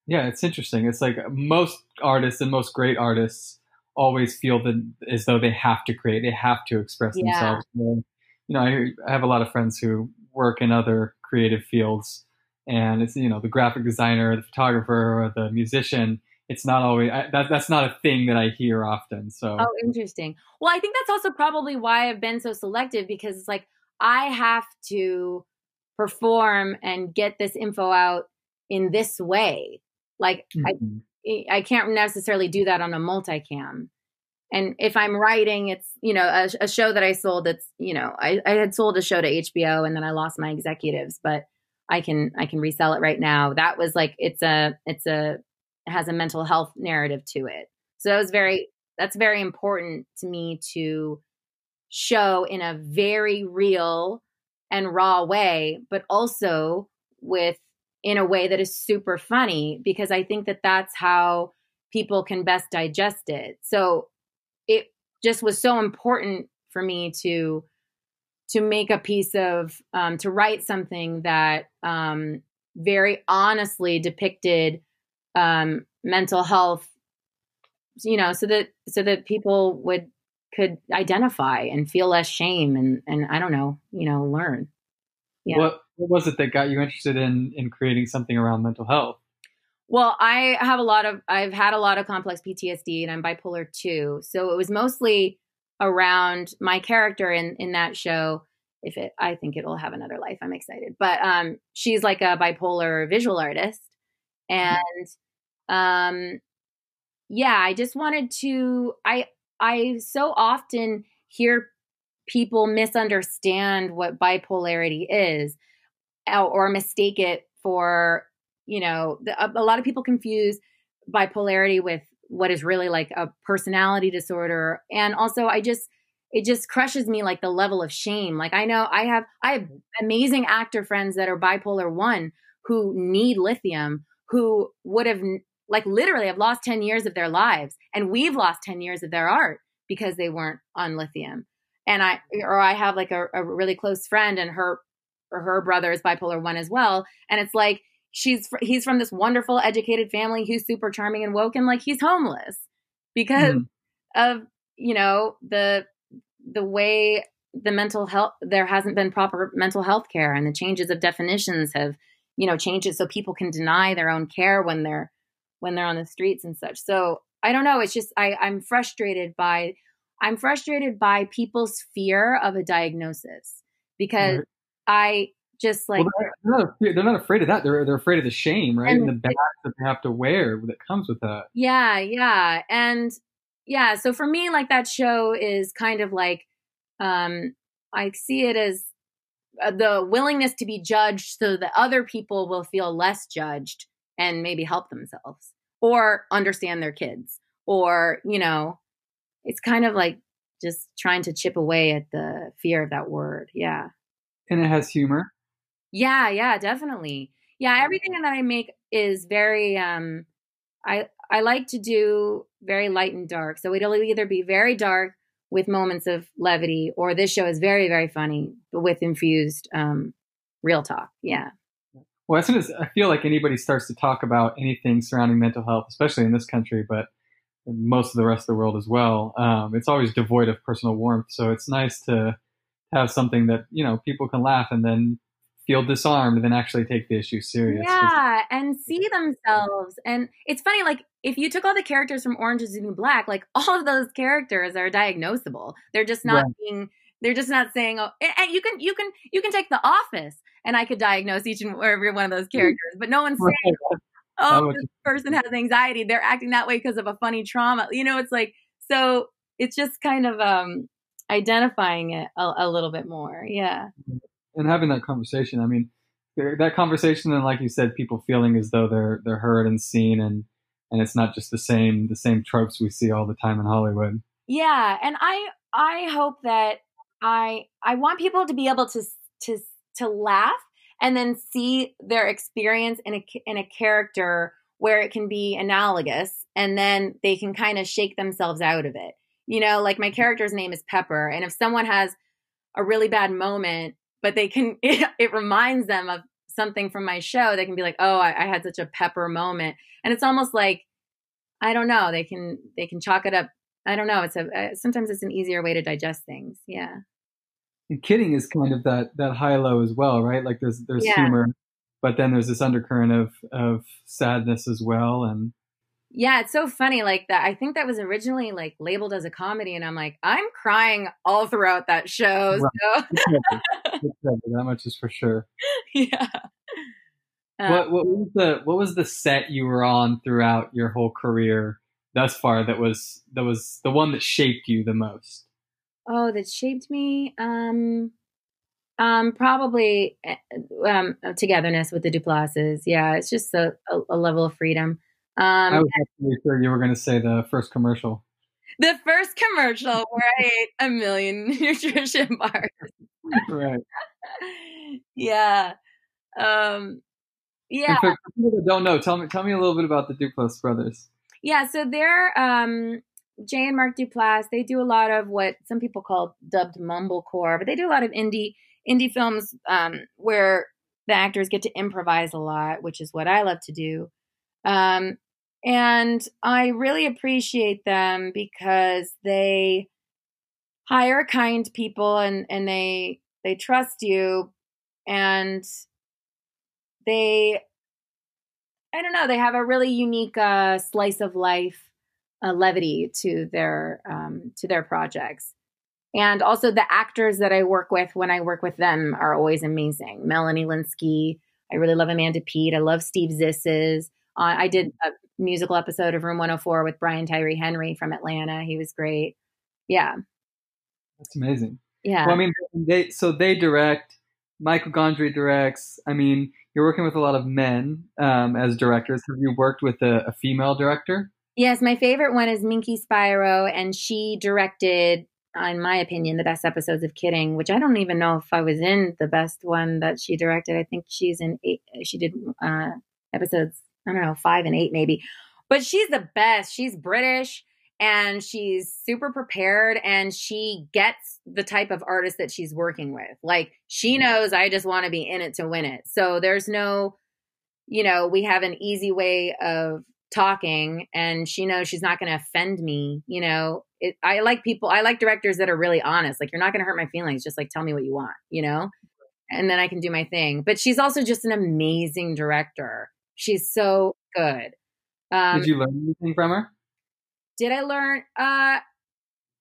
yeah, it's interesting. It's like most artists and most great artists always feel that as though they have to create, they have to express yeah. themselves. And, you know, I, I have a lot of friends who work in other creative fields and it's you know the graphic designer, the photographer, or the musician. It's not always I, that. That's not a thing that I hear often. So oh, interesting. Well, I think that's also probably why I've been so selective because it's like I have to perform and get this info out in this way. Like mm-hmm. I, I can't necessarily do that on a multicam. And if I'm writing, it's you know a, a show that I sold. That's you know I, I had sold a show to HBO and then I lost my executives, but I can I can resell it right now. That was like it's a it's a has a mental health narrative to it. So that was very that's very important to me to show in a very real and raw way, but also with in a way that is super funny because I think that that's how people can best digest it. So it just was so important for me to to make a piece of um, to write something that um, very honestly depicted um, mental health you know so that so that people would could identify and feel less shame and and i don't know you know learn. Yeah. What, what was it that got you interested in in creating something around mental health? Well i have a lot of i've had a lot of complex ptsd and i'm bipolar too. So it was mostly around my character in in that show. If it i think it'll have another life. I'm excited. But um she's like a bipolar visual artist. And um yeah i just wanted to i i so often hear people misunderstand what bipolarity is or mistake it for you know the, a, a lot of people confuse bipolarity with what is really like a personality disorder. And also i just it just crushes me like the level of shame. Like i know i have i have amazing actor friends that are bipolar 1 who need lithium who would have like literally have lost 10 years of their lives. And we've lost 10 years of their art because they weren't on lithium. And i or i have like a, a really close friend and her or her brother is bipolar 1 as well. And it's like she's he's from this wonderful educated family who's super charming and woke and like he's homeless because mm. of you know the the way the mental health there hasn't been proper mental health care and the changes of definitions have you know changed it so people can deny their own care when they're when they're on the streets and such so i don't know it's just i i'm frustrated by i'm frustrated by people's fear of a diagnosis because right. i just like well, they're, not, they're, not, afraid of that. They're they're afraid of the shame, right? And, and the badge that they have to wear that comes with that. Yeah, yeah, and yeah. So for me, like that show is kind of like um I see it as uh, the willingness to be judged, so that other people will feel less judged and maybe help themselves or understand their kids, or you know, it's kind of like just trying to chip away at the fear of that word. Yeah. And it has humor. Yeah, yeah, definitely. Yeah, everything that I make is very um I I like to do very light and dark. So it'll either be very dark with moments of levity or this show is very very funny but with infused um real talk. Yeah. Well, as soon as I feel like anybody starts to talk about anything surrounding mental health, especially in this country, but most of the rest of the world as well, um, it's always devoid of personal warmth. So it's nice to have something that you know people can laugh and then feel disarmed than actually take the issue serious. Yeah, and see themselves. And it's funny, like if you took all the characters from Orange is the New Black, like [laughs] all of those characters are diagnosable. They're just not right. being. They're just not saying, "Oh, and you can, you can, you can take The Office, and I could diagnose each and every one of those [laughs] characters." But no one's saying, [laughs] "Oh, this person has anxiety. They're acting that way because of a funny trauma." You know, it's like so. It's just kind of um identifying it a, a little bit more. Yeah. And having that conversation. I mean, that conversation and like you said, people feeling as though they're they're heard and seen, and and it's not just the same the same tropes we see all the time in Hollywood. Yeah, and I I hope that I I want people to be able to to to laugh and then see their experience in a in a character where it can be analogous and then they can kind of shake themselves out of it. You know, like my character's name is Pepper and if someone has a really bad moment but they can [laughs] it, it, reminds them of something from my show they can be like oh I, I, had such a pepper moment. And it's almost like i don't know they can they can chalk it up i don't know it's a uh, sometimes it's an easier way to digest things yeah. And kidding is kind of that that high low as well right? Like there's there's yeah. humor but then there's this undercurrent of of sadness as well and yeah, it's so funny like that. I think that was originally like labeled as a comedy, and I'm like, I'm crying all throughout that show. Right. So. [laughs] that much is for sure. Yeah. Uh, what what was the what was the set you were on throughout your whole career thus far that was that was the one that shaped you the most? Oh, that shaped me. Um, um, probably eh, um, togetherness with the Duplasses. Yeah, it's just a, a, a level of freedom. Um, I was actually sure you were going to say the first commercial. The first commercial where I ate a million [laughs] nutrition bars. right. [laughs] yeah. Um, yeah. for people that don't know, tell me tell me a little bit about the Duplass brothers. Yeah, so they're um, Jay and Mark Duplass. They do a lot of what some people call dubbed mumblecore, but they do a lot of indie indie films um, where the actors get to improvise a lot, which is what I love to do. Um, and I really appreciate them because they hire kind people and, and they they trust you and they I don't know, they have a really unique uh, slice of life uh, levity to their um, to their projects. And also the actors that I work with when I work with them are always amazing. Melanie Lynskey, I really love Amanda Peet. I love Steve Zissis. Uh, I did a musical episode of Room 104 with Brian Tyree Henry from Atlanta. He was great. Yeah. That's amazing. Yeah. Well, I mean, they so they direct. Michael Gondry directs. I mean, you're working with a lot of men um, as directors. Have you worked with a, a, female director? Yes, my favorite one is Minkie Spiro, and she directed, in my opinion, the best episodes of Kidding. Which I don't even know if I was in the best one that she directed. I think she's in eight. She did uh, episodes I don't know, five and eight maybe. But she's the best. She's British and she's super prepared and she gets the type of artist that she's working with. Like she knows I just want to be in it to win it. So there's no, you know, we have an easy way of talking and she knows she's not going to offend me. You know, it, I like people, I like directors that are really honest. Like you're not going to hurt my feelings. Just like tell me what you want, you know? And then I can do my thing. But she's also just an amazing director. She's so good. Um, did you learn anything from her? Did I learn? Uh,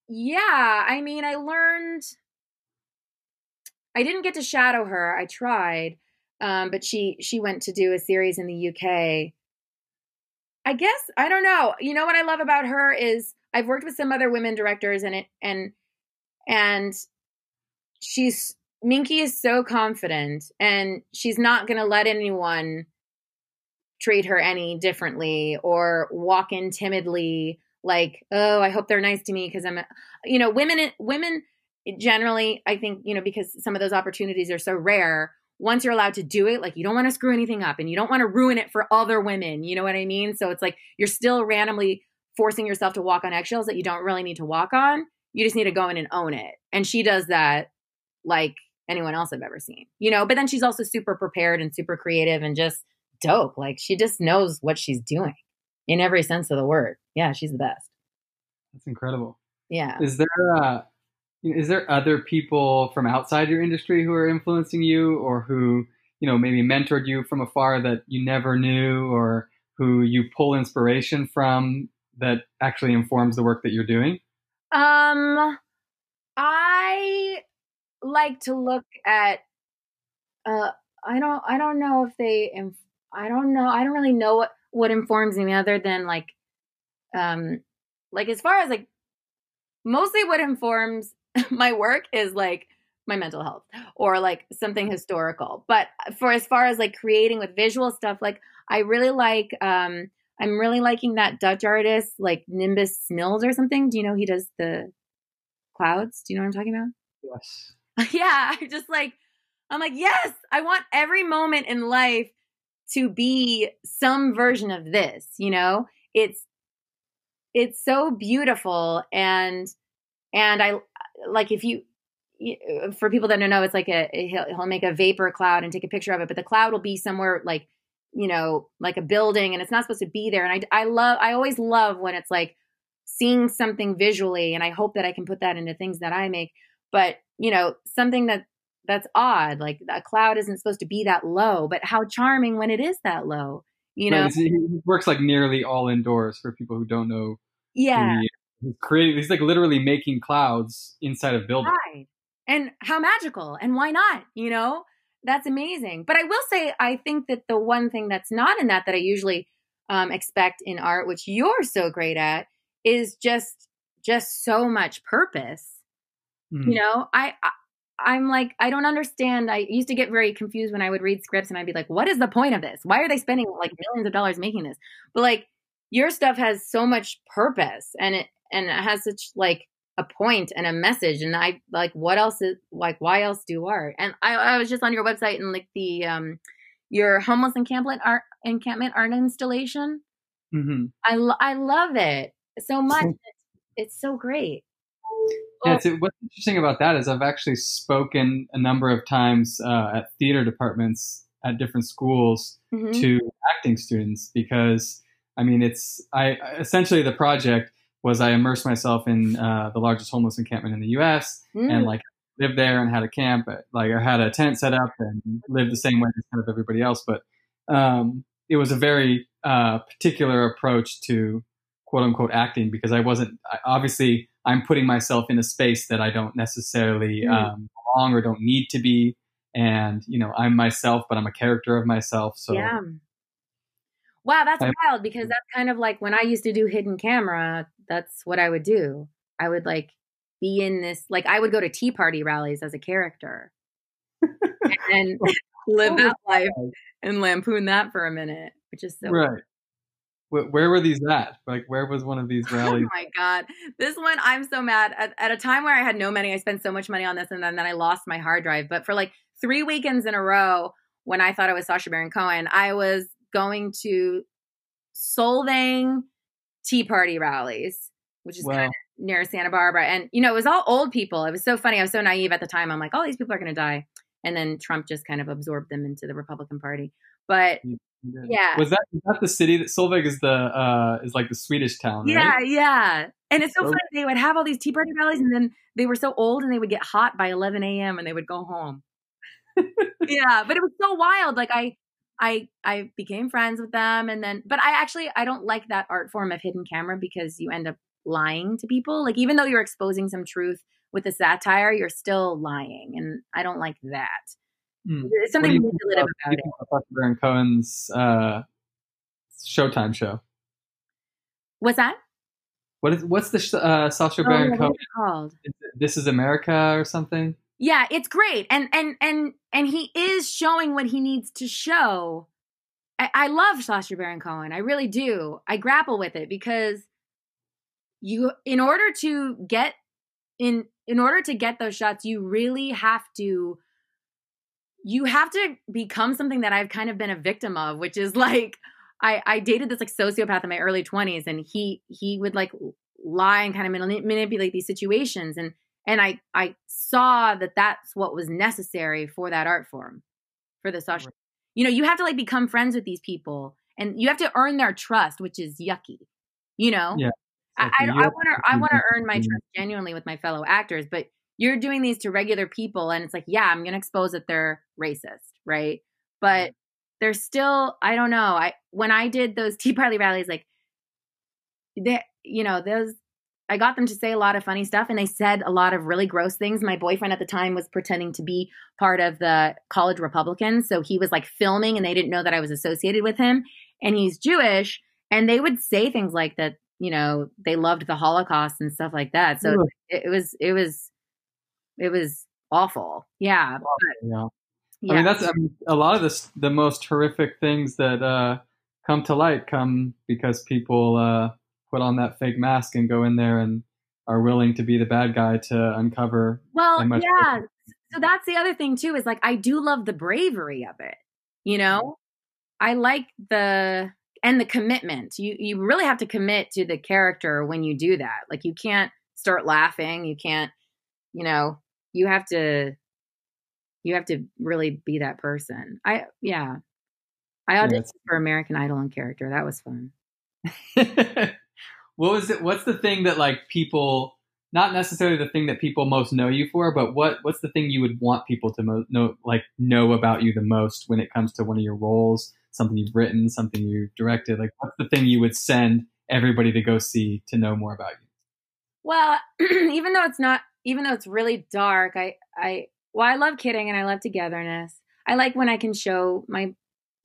yeah. I mean, I learned. I didn't get to shadow her. I tried, um, but she she went to do a series in the UK. I guess I don't know. You know what I love about her is I've worked with some other women directors and it and and she's Minkie is so confident and she's not going to let anyone treat her any differently or walk in timidly like oh i hope they're nice to me because i'm a, you know women women generally i think you know because some of those opportunities are so rare once you're allowed to do it like you don't want to screw anything up and you don't want to ruin it for other women you know what i mean? So it's like you're still randomly forcing yourself to walk on eggshells that you don't really need to walk on. You just need to go in and own it. And she does that like anyone else i've ever seen you know? But then she's also super prepared and super creative and just dope. Like she just knows what she's doing in every sense of the word. Yeah, she's the best. That's incredible. Yeah. Is there uh is there other people from outside your industry who are influencing you or who, you know, maybe mentored you from afar that you never knew or who you pull inspiration from that actually informs the work that you're doing? Um I like to look at uh I don't I don't know if they inf- I don't know. I don't really know what what informs me other than like um like as far as like mostly what informs [laughs] my work is like my mental health or like something historical. But for as far as like creating with visual stuff, like I really like um I'm really liking that Dutch artist like Nimbus Smills or something. Do you know he does the clouds? Do you know what I'm talking about? Yes. [laughs] yeah, I just like I'm like, yes, I want every moment in life to be some version of this, you know? It's it's so beautiful and and I like if you for people that don't know, it's like a he'll, he'll make a vapor cloud and take a picture of it, but the cloud will be somewhere like you know like a building, and it's not supposed to be there. And I I love I always love when it's like seeing something visually, and I hope that I can put that into things that I make. But you know something that that's odd. Like a cloud isn't supposed to be that low, but how charming when it is that low. You know, Right, he works like nearly all indoors for people who don't know. yeah, He, he's creating. He's like literally making clouds inside of buildings. right. And how magical, and why not? You know, that's amazing. But I will say, I think that the one thing that's not in that that I usually um, expect in art, which you're so great at, is just just so much purpose. Mm. you know I, I i'm like i don't understand. I used to get very confused when i would read scripts and i'd be like what is the point of this? Why are they spending like millions of dollars making this? But like your stuff has so much purpose and it and it has such like a point and a message and i like what else is like why else do art? And i, I was just on your website and like the um your homeless encampment art encampment art installation. Mhm. i, lo- I love it so much. [laughs] It's so great Yeah, what's interesting about that is I've actually spoken a number of times uh, at theater departments at different schools Mhm. to acting students because I mean it's I essentially the project was I immersed myself in uh, the largest homeless encampment in the U.S. Mm. and like lived there and had a camp like I had a tent set up and lived the same way as kind of everybody else but um, it was a very uh, particular approach to quote unquote acting because I wasn't I, obviously I'm putting myself in a space that I don't necessarily Mm. um, belong or don't need to be and you know I'm myself but I'm a character of myself so yeah. Wow, that's I- wild because that's kind of like when I used to do hidden camera, that's what I would do. I would like be in this like I would go to tea party rallies as a character. [laughs] and live that life and lampoon that for a minute, which is so right where were these at like where was one of these [laughs] oh rallies? Oh my god, this one I'm so mad. At, at a time where I had no money, I spent so much money on this, and then, then I lost my hard drive. But for like three weekends in a row, when I thought I was Sacha Baron Cohen, I was going to Solvang Tea Party rallies, which is kind of near Santa Barbara, and you know it was all old people. It was so funny. I was so naive at the time. I'm like, all these people are going to die, and then Trump just kind of absorbed them into the Republican Party. But mm. Yeah. was that was that the city that Solvang is the uh is like the Swedish town Yeah, right yeah. And it's so funny. They would have all these tea party rallies, and then they were so old, and they would get hot by 11 a.m. and they would go home. [laughs] yeah, but it was so wild. Like I, I, I became friends with them, and then, but I actually I don't like that art form of hidden camera because you end up lying to people. Like even though you're exposing some truth with the satire, you're still lying, and I don't like that. What do something manipulative about- about it. you think about Baron Cohen's uh, Showtime show? What's that? What is what's the uh, Sacha Oh, Baron Cohen? called? This is America or something? Yeah, it's great, and and and and he is showing what he needs to show. I, I love Sacha Baron Cohen. I really do. I grapple with it because you, in order to get in, in order to get those shots, you really have to. You have to become something that I've kind of been a victim of, which is like I I dated this like sociopath in my early twenties, and he he would like lie and kind of manip- manipulate these situations, and and I I saw that that's what was necessary for that art form, for the social. Right. You know, you have to like become friends with these people, and you have to earn their trust, which is yucky. You know, Yeah. I Like, I want to to I want to earn my trust genuinely with my fellow actors, but you're doing these to regular people, and it's like, yeah, I'm gonna expose that they're racist, right? But they're still, I don't know. I when I did those [laughs] Tea Party rallies, like they, you know, those I got them to say a lot of funny stuff and they said a lot of really gross things. My boyfriend at the time was pretending to be part of the college Republicans. So he was like filming and they didn't know that I was associated with him. And he's Jewish. And they would say things like that, you know, they loved the Holocaust and stuff like that. So it, it was, it was, it was awful. Yeah. But, Yeah. Yeah. I mean, that's I mean, a lot of this. The most horrific things that uh, come to light come because people uh, put on that fake mask and go in there and are willing to be the bad guy to uncover. Well, yeah. So that's the other thing too is like I do love the bravery of it. You know? I like the and the commitment. You you really have to commit to the character when you do that. Like you can't start laughing, you can't, you know, you have to you have to really be that person. I yeah. I auditioned it's- for American Idol and character. That was fun. [laughs] what was it? What's the thing that like people not necessarily the thing that people most know you for, but what what's the thing you would want people to mo- know like know about you the most when it comes to one of your roles, something you've written, something you've directed? Like, what's the thing you would send everybody to go see to know more about you? Well, [clears throat] even though it's not, even though it's really dark, I, I, well, I love kidding and I love togetherness. I like when I can show my,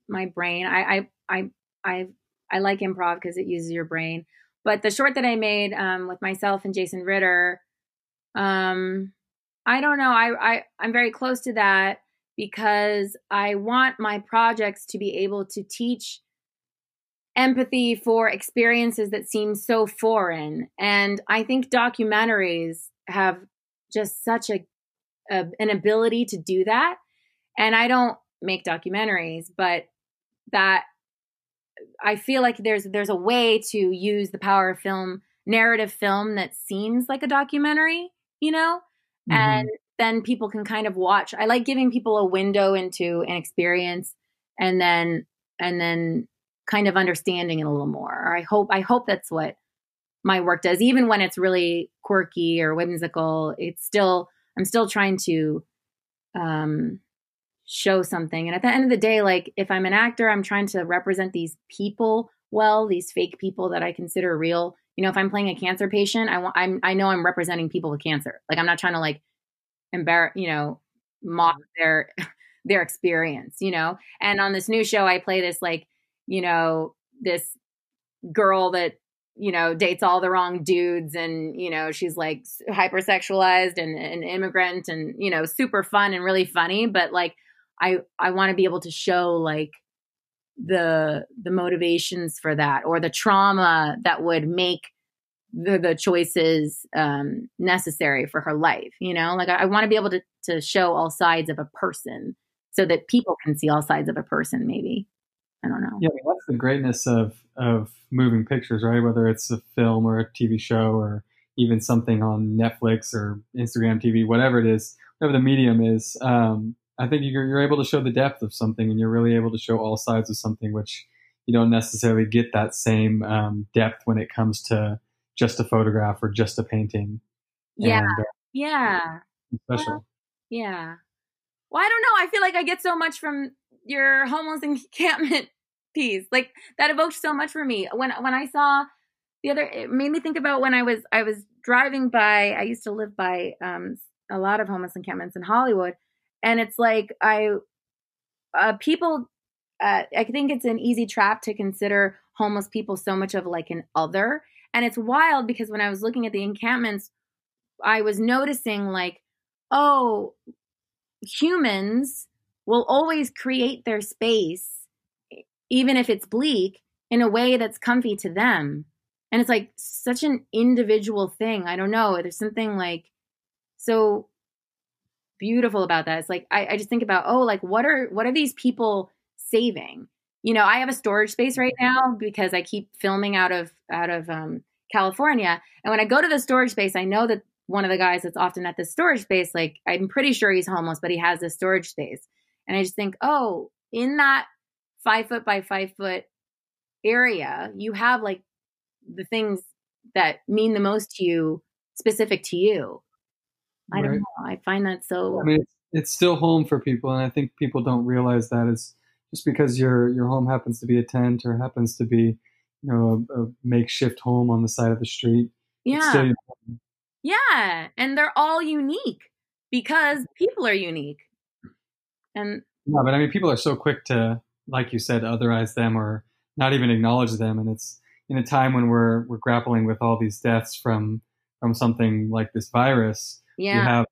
my brain. I, I, I, I, I like improv because it uses your brain. But the short that I made um, with myself and Jason Ritter, um, I don't know. I, I, I'm very close to that because I want my projects to be able to teach empathy for experiences that seem so foreign. And I think documentaries have just such a, a, an ability to do that. And I don't make documentaries, but that I feel like there's there's a way to use the power of film, narrative film that seems like a documentary, you know? Mm-hmm. And then people can kind of watch. I like giving people a window into an experience and then and then kind of understanding it a little more. I hope I hope that's what my work does. Even when it's really quirky or whimsical, it's still I'm still trying to um, show something. And at the end of the day, like if I'm an actor, I'm trying to represent these people well, these fake people that I consider real. You know, if I'm playing a cancer patient, I want I'm I know I'm representing people with cancer. Like I'm not trying to like embarrass, you know, mock their [laughs] their experience, you know. And on this new show I play this like you know, this girl that, you know, dates all the wrong dudes and, you know, she's like hypersexualized and an immigrant and, you know, super fun and really funny. But like, I, I want to be able to show like the, the motivations for that or the trauma that would make the, the choices um, necessary for her life. You know, like I, I want to be able to, to show all sides of a person so that people can see all sides of a person, maybe. I don't know. Yeah, that's the greatness of of moving pictures, right? Whether it's a film or a TV show or even something on Netflix or Instagram TV, whatever it is, whatever the medium is. Um, I think you're, you're able to show the depth of something, and you're really able to show all sides of something, which you don't necessarily get that same um, depth when it comes to just a photograph or just a painting. Yeah, and, uh, yeah, special. Well, yeah. Well, I don't know. I feel like I get so much from your homeless [laughs] encampment Like that evoked so much for me. When when I saw the other it made me think about when I was I was driving by I used to live by um a lot of homeless encampments in Hollywood and it's like I uh people uh, I think it's an easy trap to consider homeless people so much of like an other. And it's wild because when I was looking at the encampments, I was noticing like, oh, humans will always create their space even if it's bleak, in a way that's comfy to them. And it's like such an individual thing. I don't know. There's something like so beautiful about that. It's like I, I just think about, oh, like what are what are these people saving? You know, I have a storage space right now because I keep filming out of out of um, California. And when I go to the storage space, I know that one of the guys that's often at the storage space, like I'm pretty sure he's homeless, but he has this storage space. And I just think, oh, in that five foot by five foot area, you have like the things that mean the most to you specific to you. I don't know. I find that so. I mean, it's, it's still home for people, and I think people don't realize that it's just because your your home happens to be a tent or happens to be, you know, a, a makeshift home on the side of the street. Yeah. Yeah, and they're all unique because people are unique. And yeah, but I mean, people are so quick to like you said, otherize them or not even acknowledge them. And it's in a time when we're we're grappling with all these deaths from from something like this virus. Yeah. You have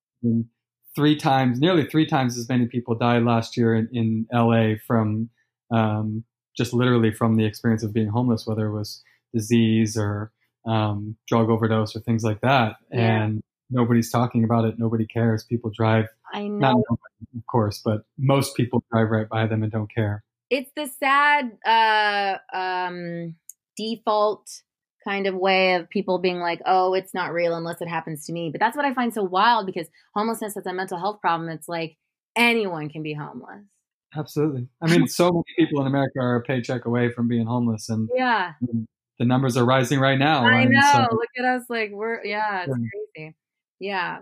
three times, nearly three times as many people died last year in, in LA from um, just literally from the experience of being homeless, whether it was disease or um, drug overdose or things like that. Yeah. And nobody's talking about it. Nobody cares. People drive. I know. Not of course, but most people drive right by them and don't care it's the sad uh, um, default kind of way of people being like, oh, it's not real unless it happens to me. But that's what I find so wild because homelessness is a mental health problem. It's like anyone can be homeless. Absolutely. I mean, so many people in America are a paycheck away from being homeless, and yeah, the numbers are rising right now. I know. So, Look at us, like we're yeah, it's crazy. Yeah,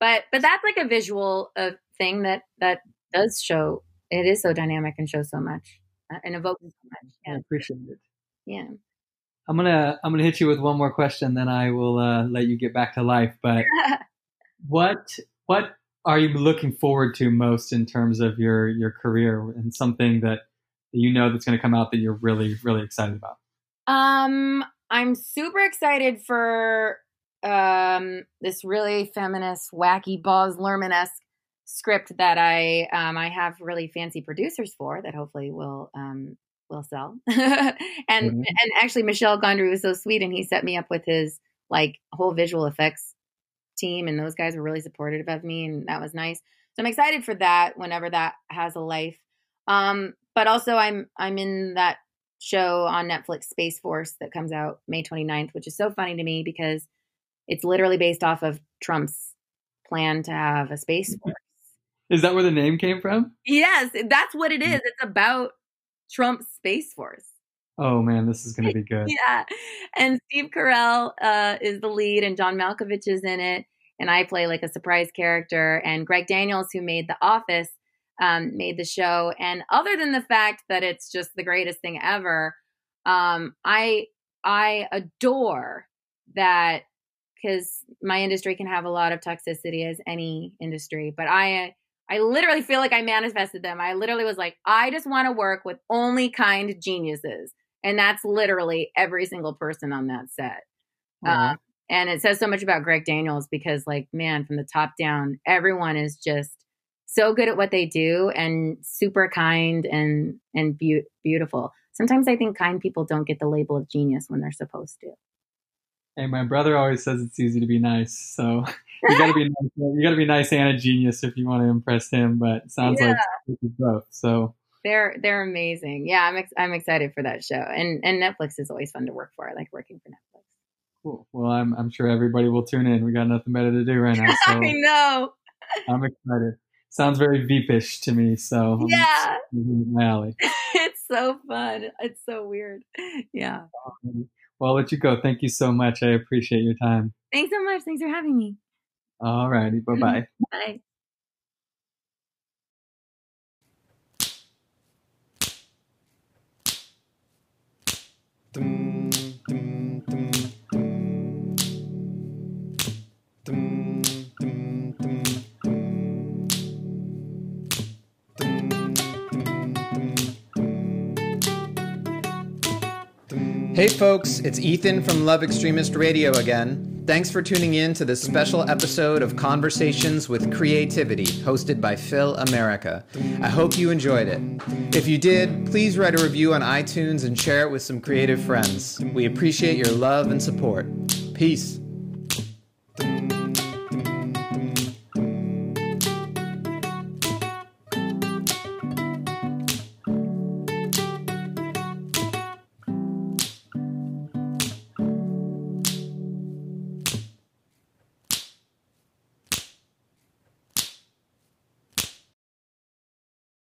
but but that's like a visual uh, thing that that does show. It is so dynamic and shows so much uh, and evokes so much. I Yeah, appreciate it. yeah. I'm gonna I'm gonna hit you with one more question, then I will uh, let you get back to life. But [laughs] what what are you looking forward to most in terms of your your career and something that you know that's going to come out that you're really really excited about? Um, I'm super excited for um this really feminist, wacky Baz Luhrmann esque script that I um I have really fancy producers for that hopefully will um will sell. [laughs] and Mhm. and actually Michel Gondry was so sweet and he set me up with his like whole visual effects team and those guys were really supportive of me and that was nice. So I'm excited for that whenever that has a life. Um but also I'm I'm in that show on Netflix Space Force that comes out May 29th, which is so funny to me because it's literally based off of Trump's plan to have a space force. Is that where the name came from? Yes, that's what it is. It's about Trump's space force. Oh man, this is going to be [laughs] good. Yeah. And Steve Carell uh, is the lead, and John Malkovich is in it. And I play like a surprise character. And Greg Daniels, who made The Office, um, made the show. And other than the fact that it's just the greatest thing ever, um, I I adore that because my industry can have a lot of toxicity as any industry, but I I literally feel like I manifested them. I literally was like, I just want to work with only kind geniuses. And that's literally every single person on that set. Aw. Uh, and it says so much about Greg Daniels because, like, man, from the top down, everyone is just so good at what they do and super kind and and beau- beautiful. Sometimes I think kind people don't get the label of genius when they're supposed to. Hey, my brother always says it's easy to be nice, so [laughs] you got to be nice, you got to be nice and a genius if you want to impress him. But it sounds like both. So They're they're amazing. Yeah, I'm ex- I'm excited for that show. And and Netflix is always fun to work for. I like working for Netflix. cool. Well, I'm I'm sure everybody will tune in. We got nothing better to do right now, [laughs] so I know. I'm excited. Sounds very Veepish to me, so Yeah. my alley. [laughs] it's so fun. It's so weird. Yeah. Um, Well, I'll let you go. Thank you so much. I appreciate your time. Thanks so much. Thanks for having me. All righty. [laughs] Bye bye. Bye. Dum, dum, Hey folks, it's Ethan from Love Extremist Radio again. Thanks for tuning in to this special episode of Conversations with Creativity, hosted by Phil America. I hope you enjoyed it. If you did, please write a review on iTunes and share it with some creative friends. We appreciate your love and support. Peace.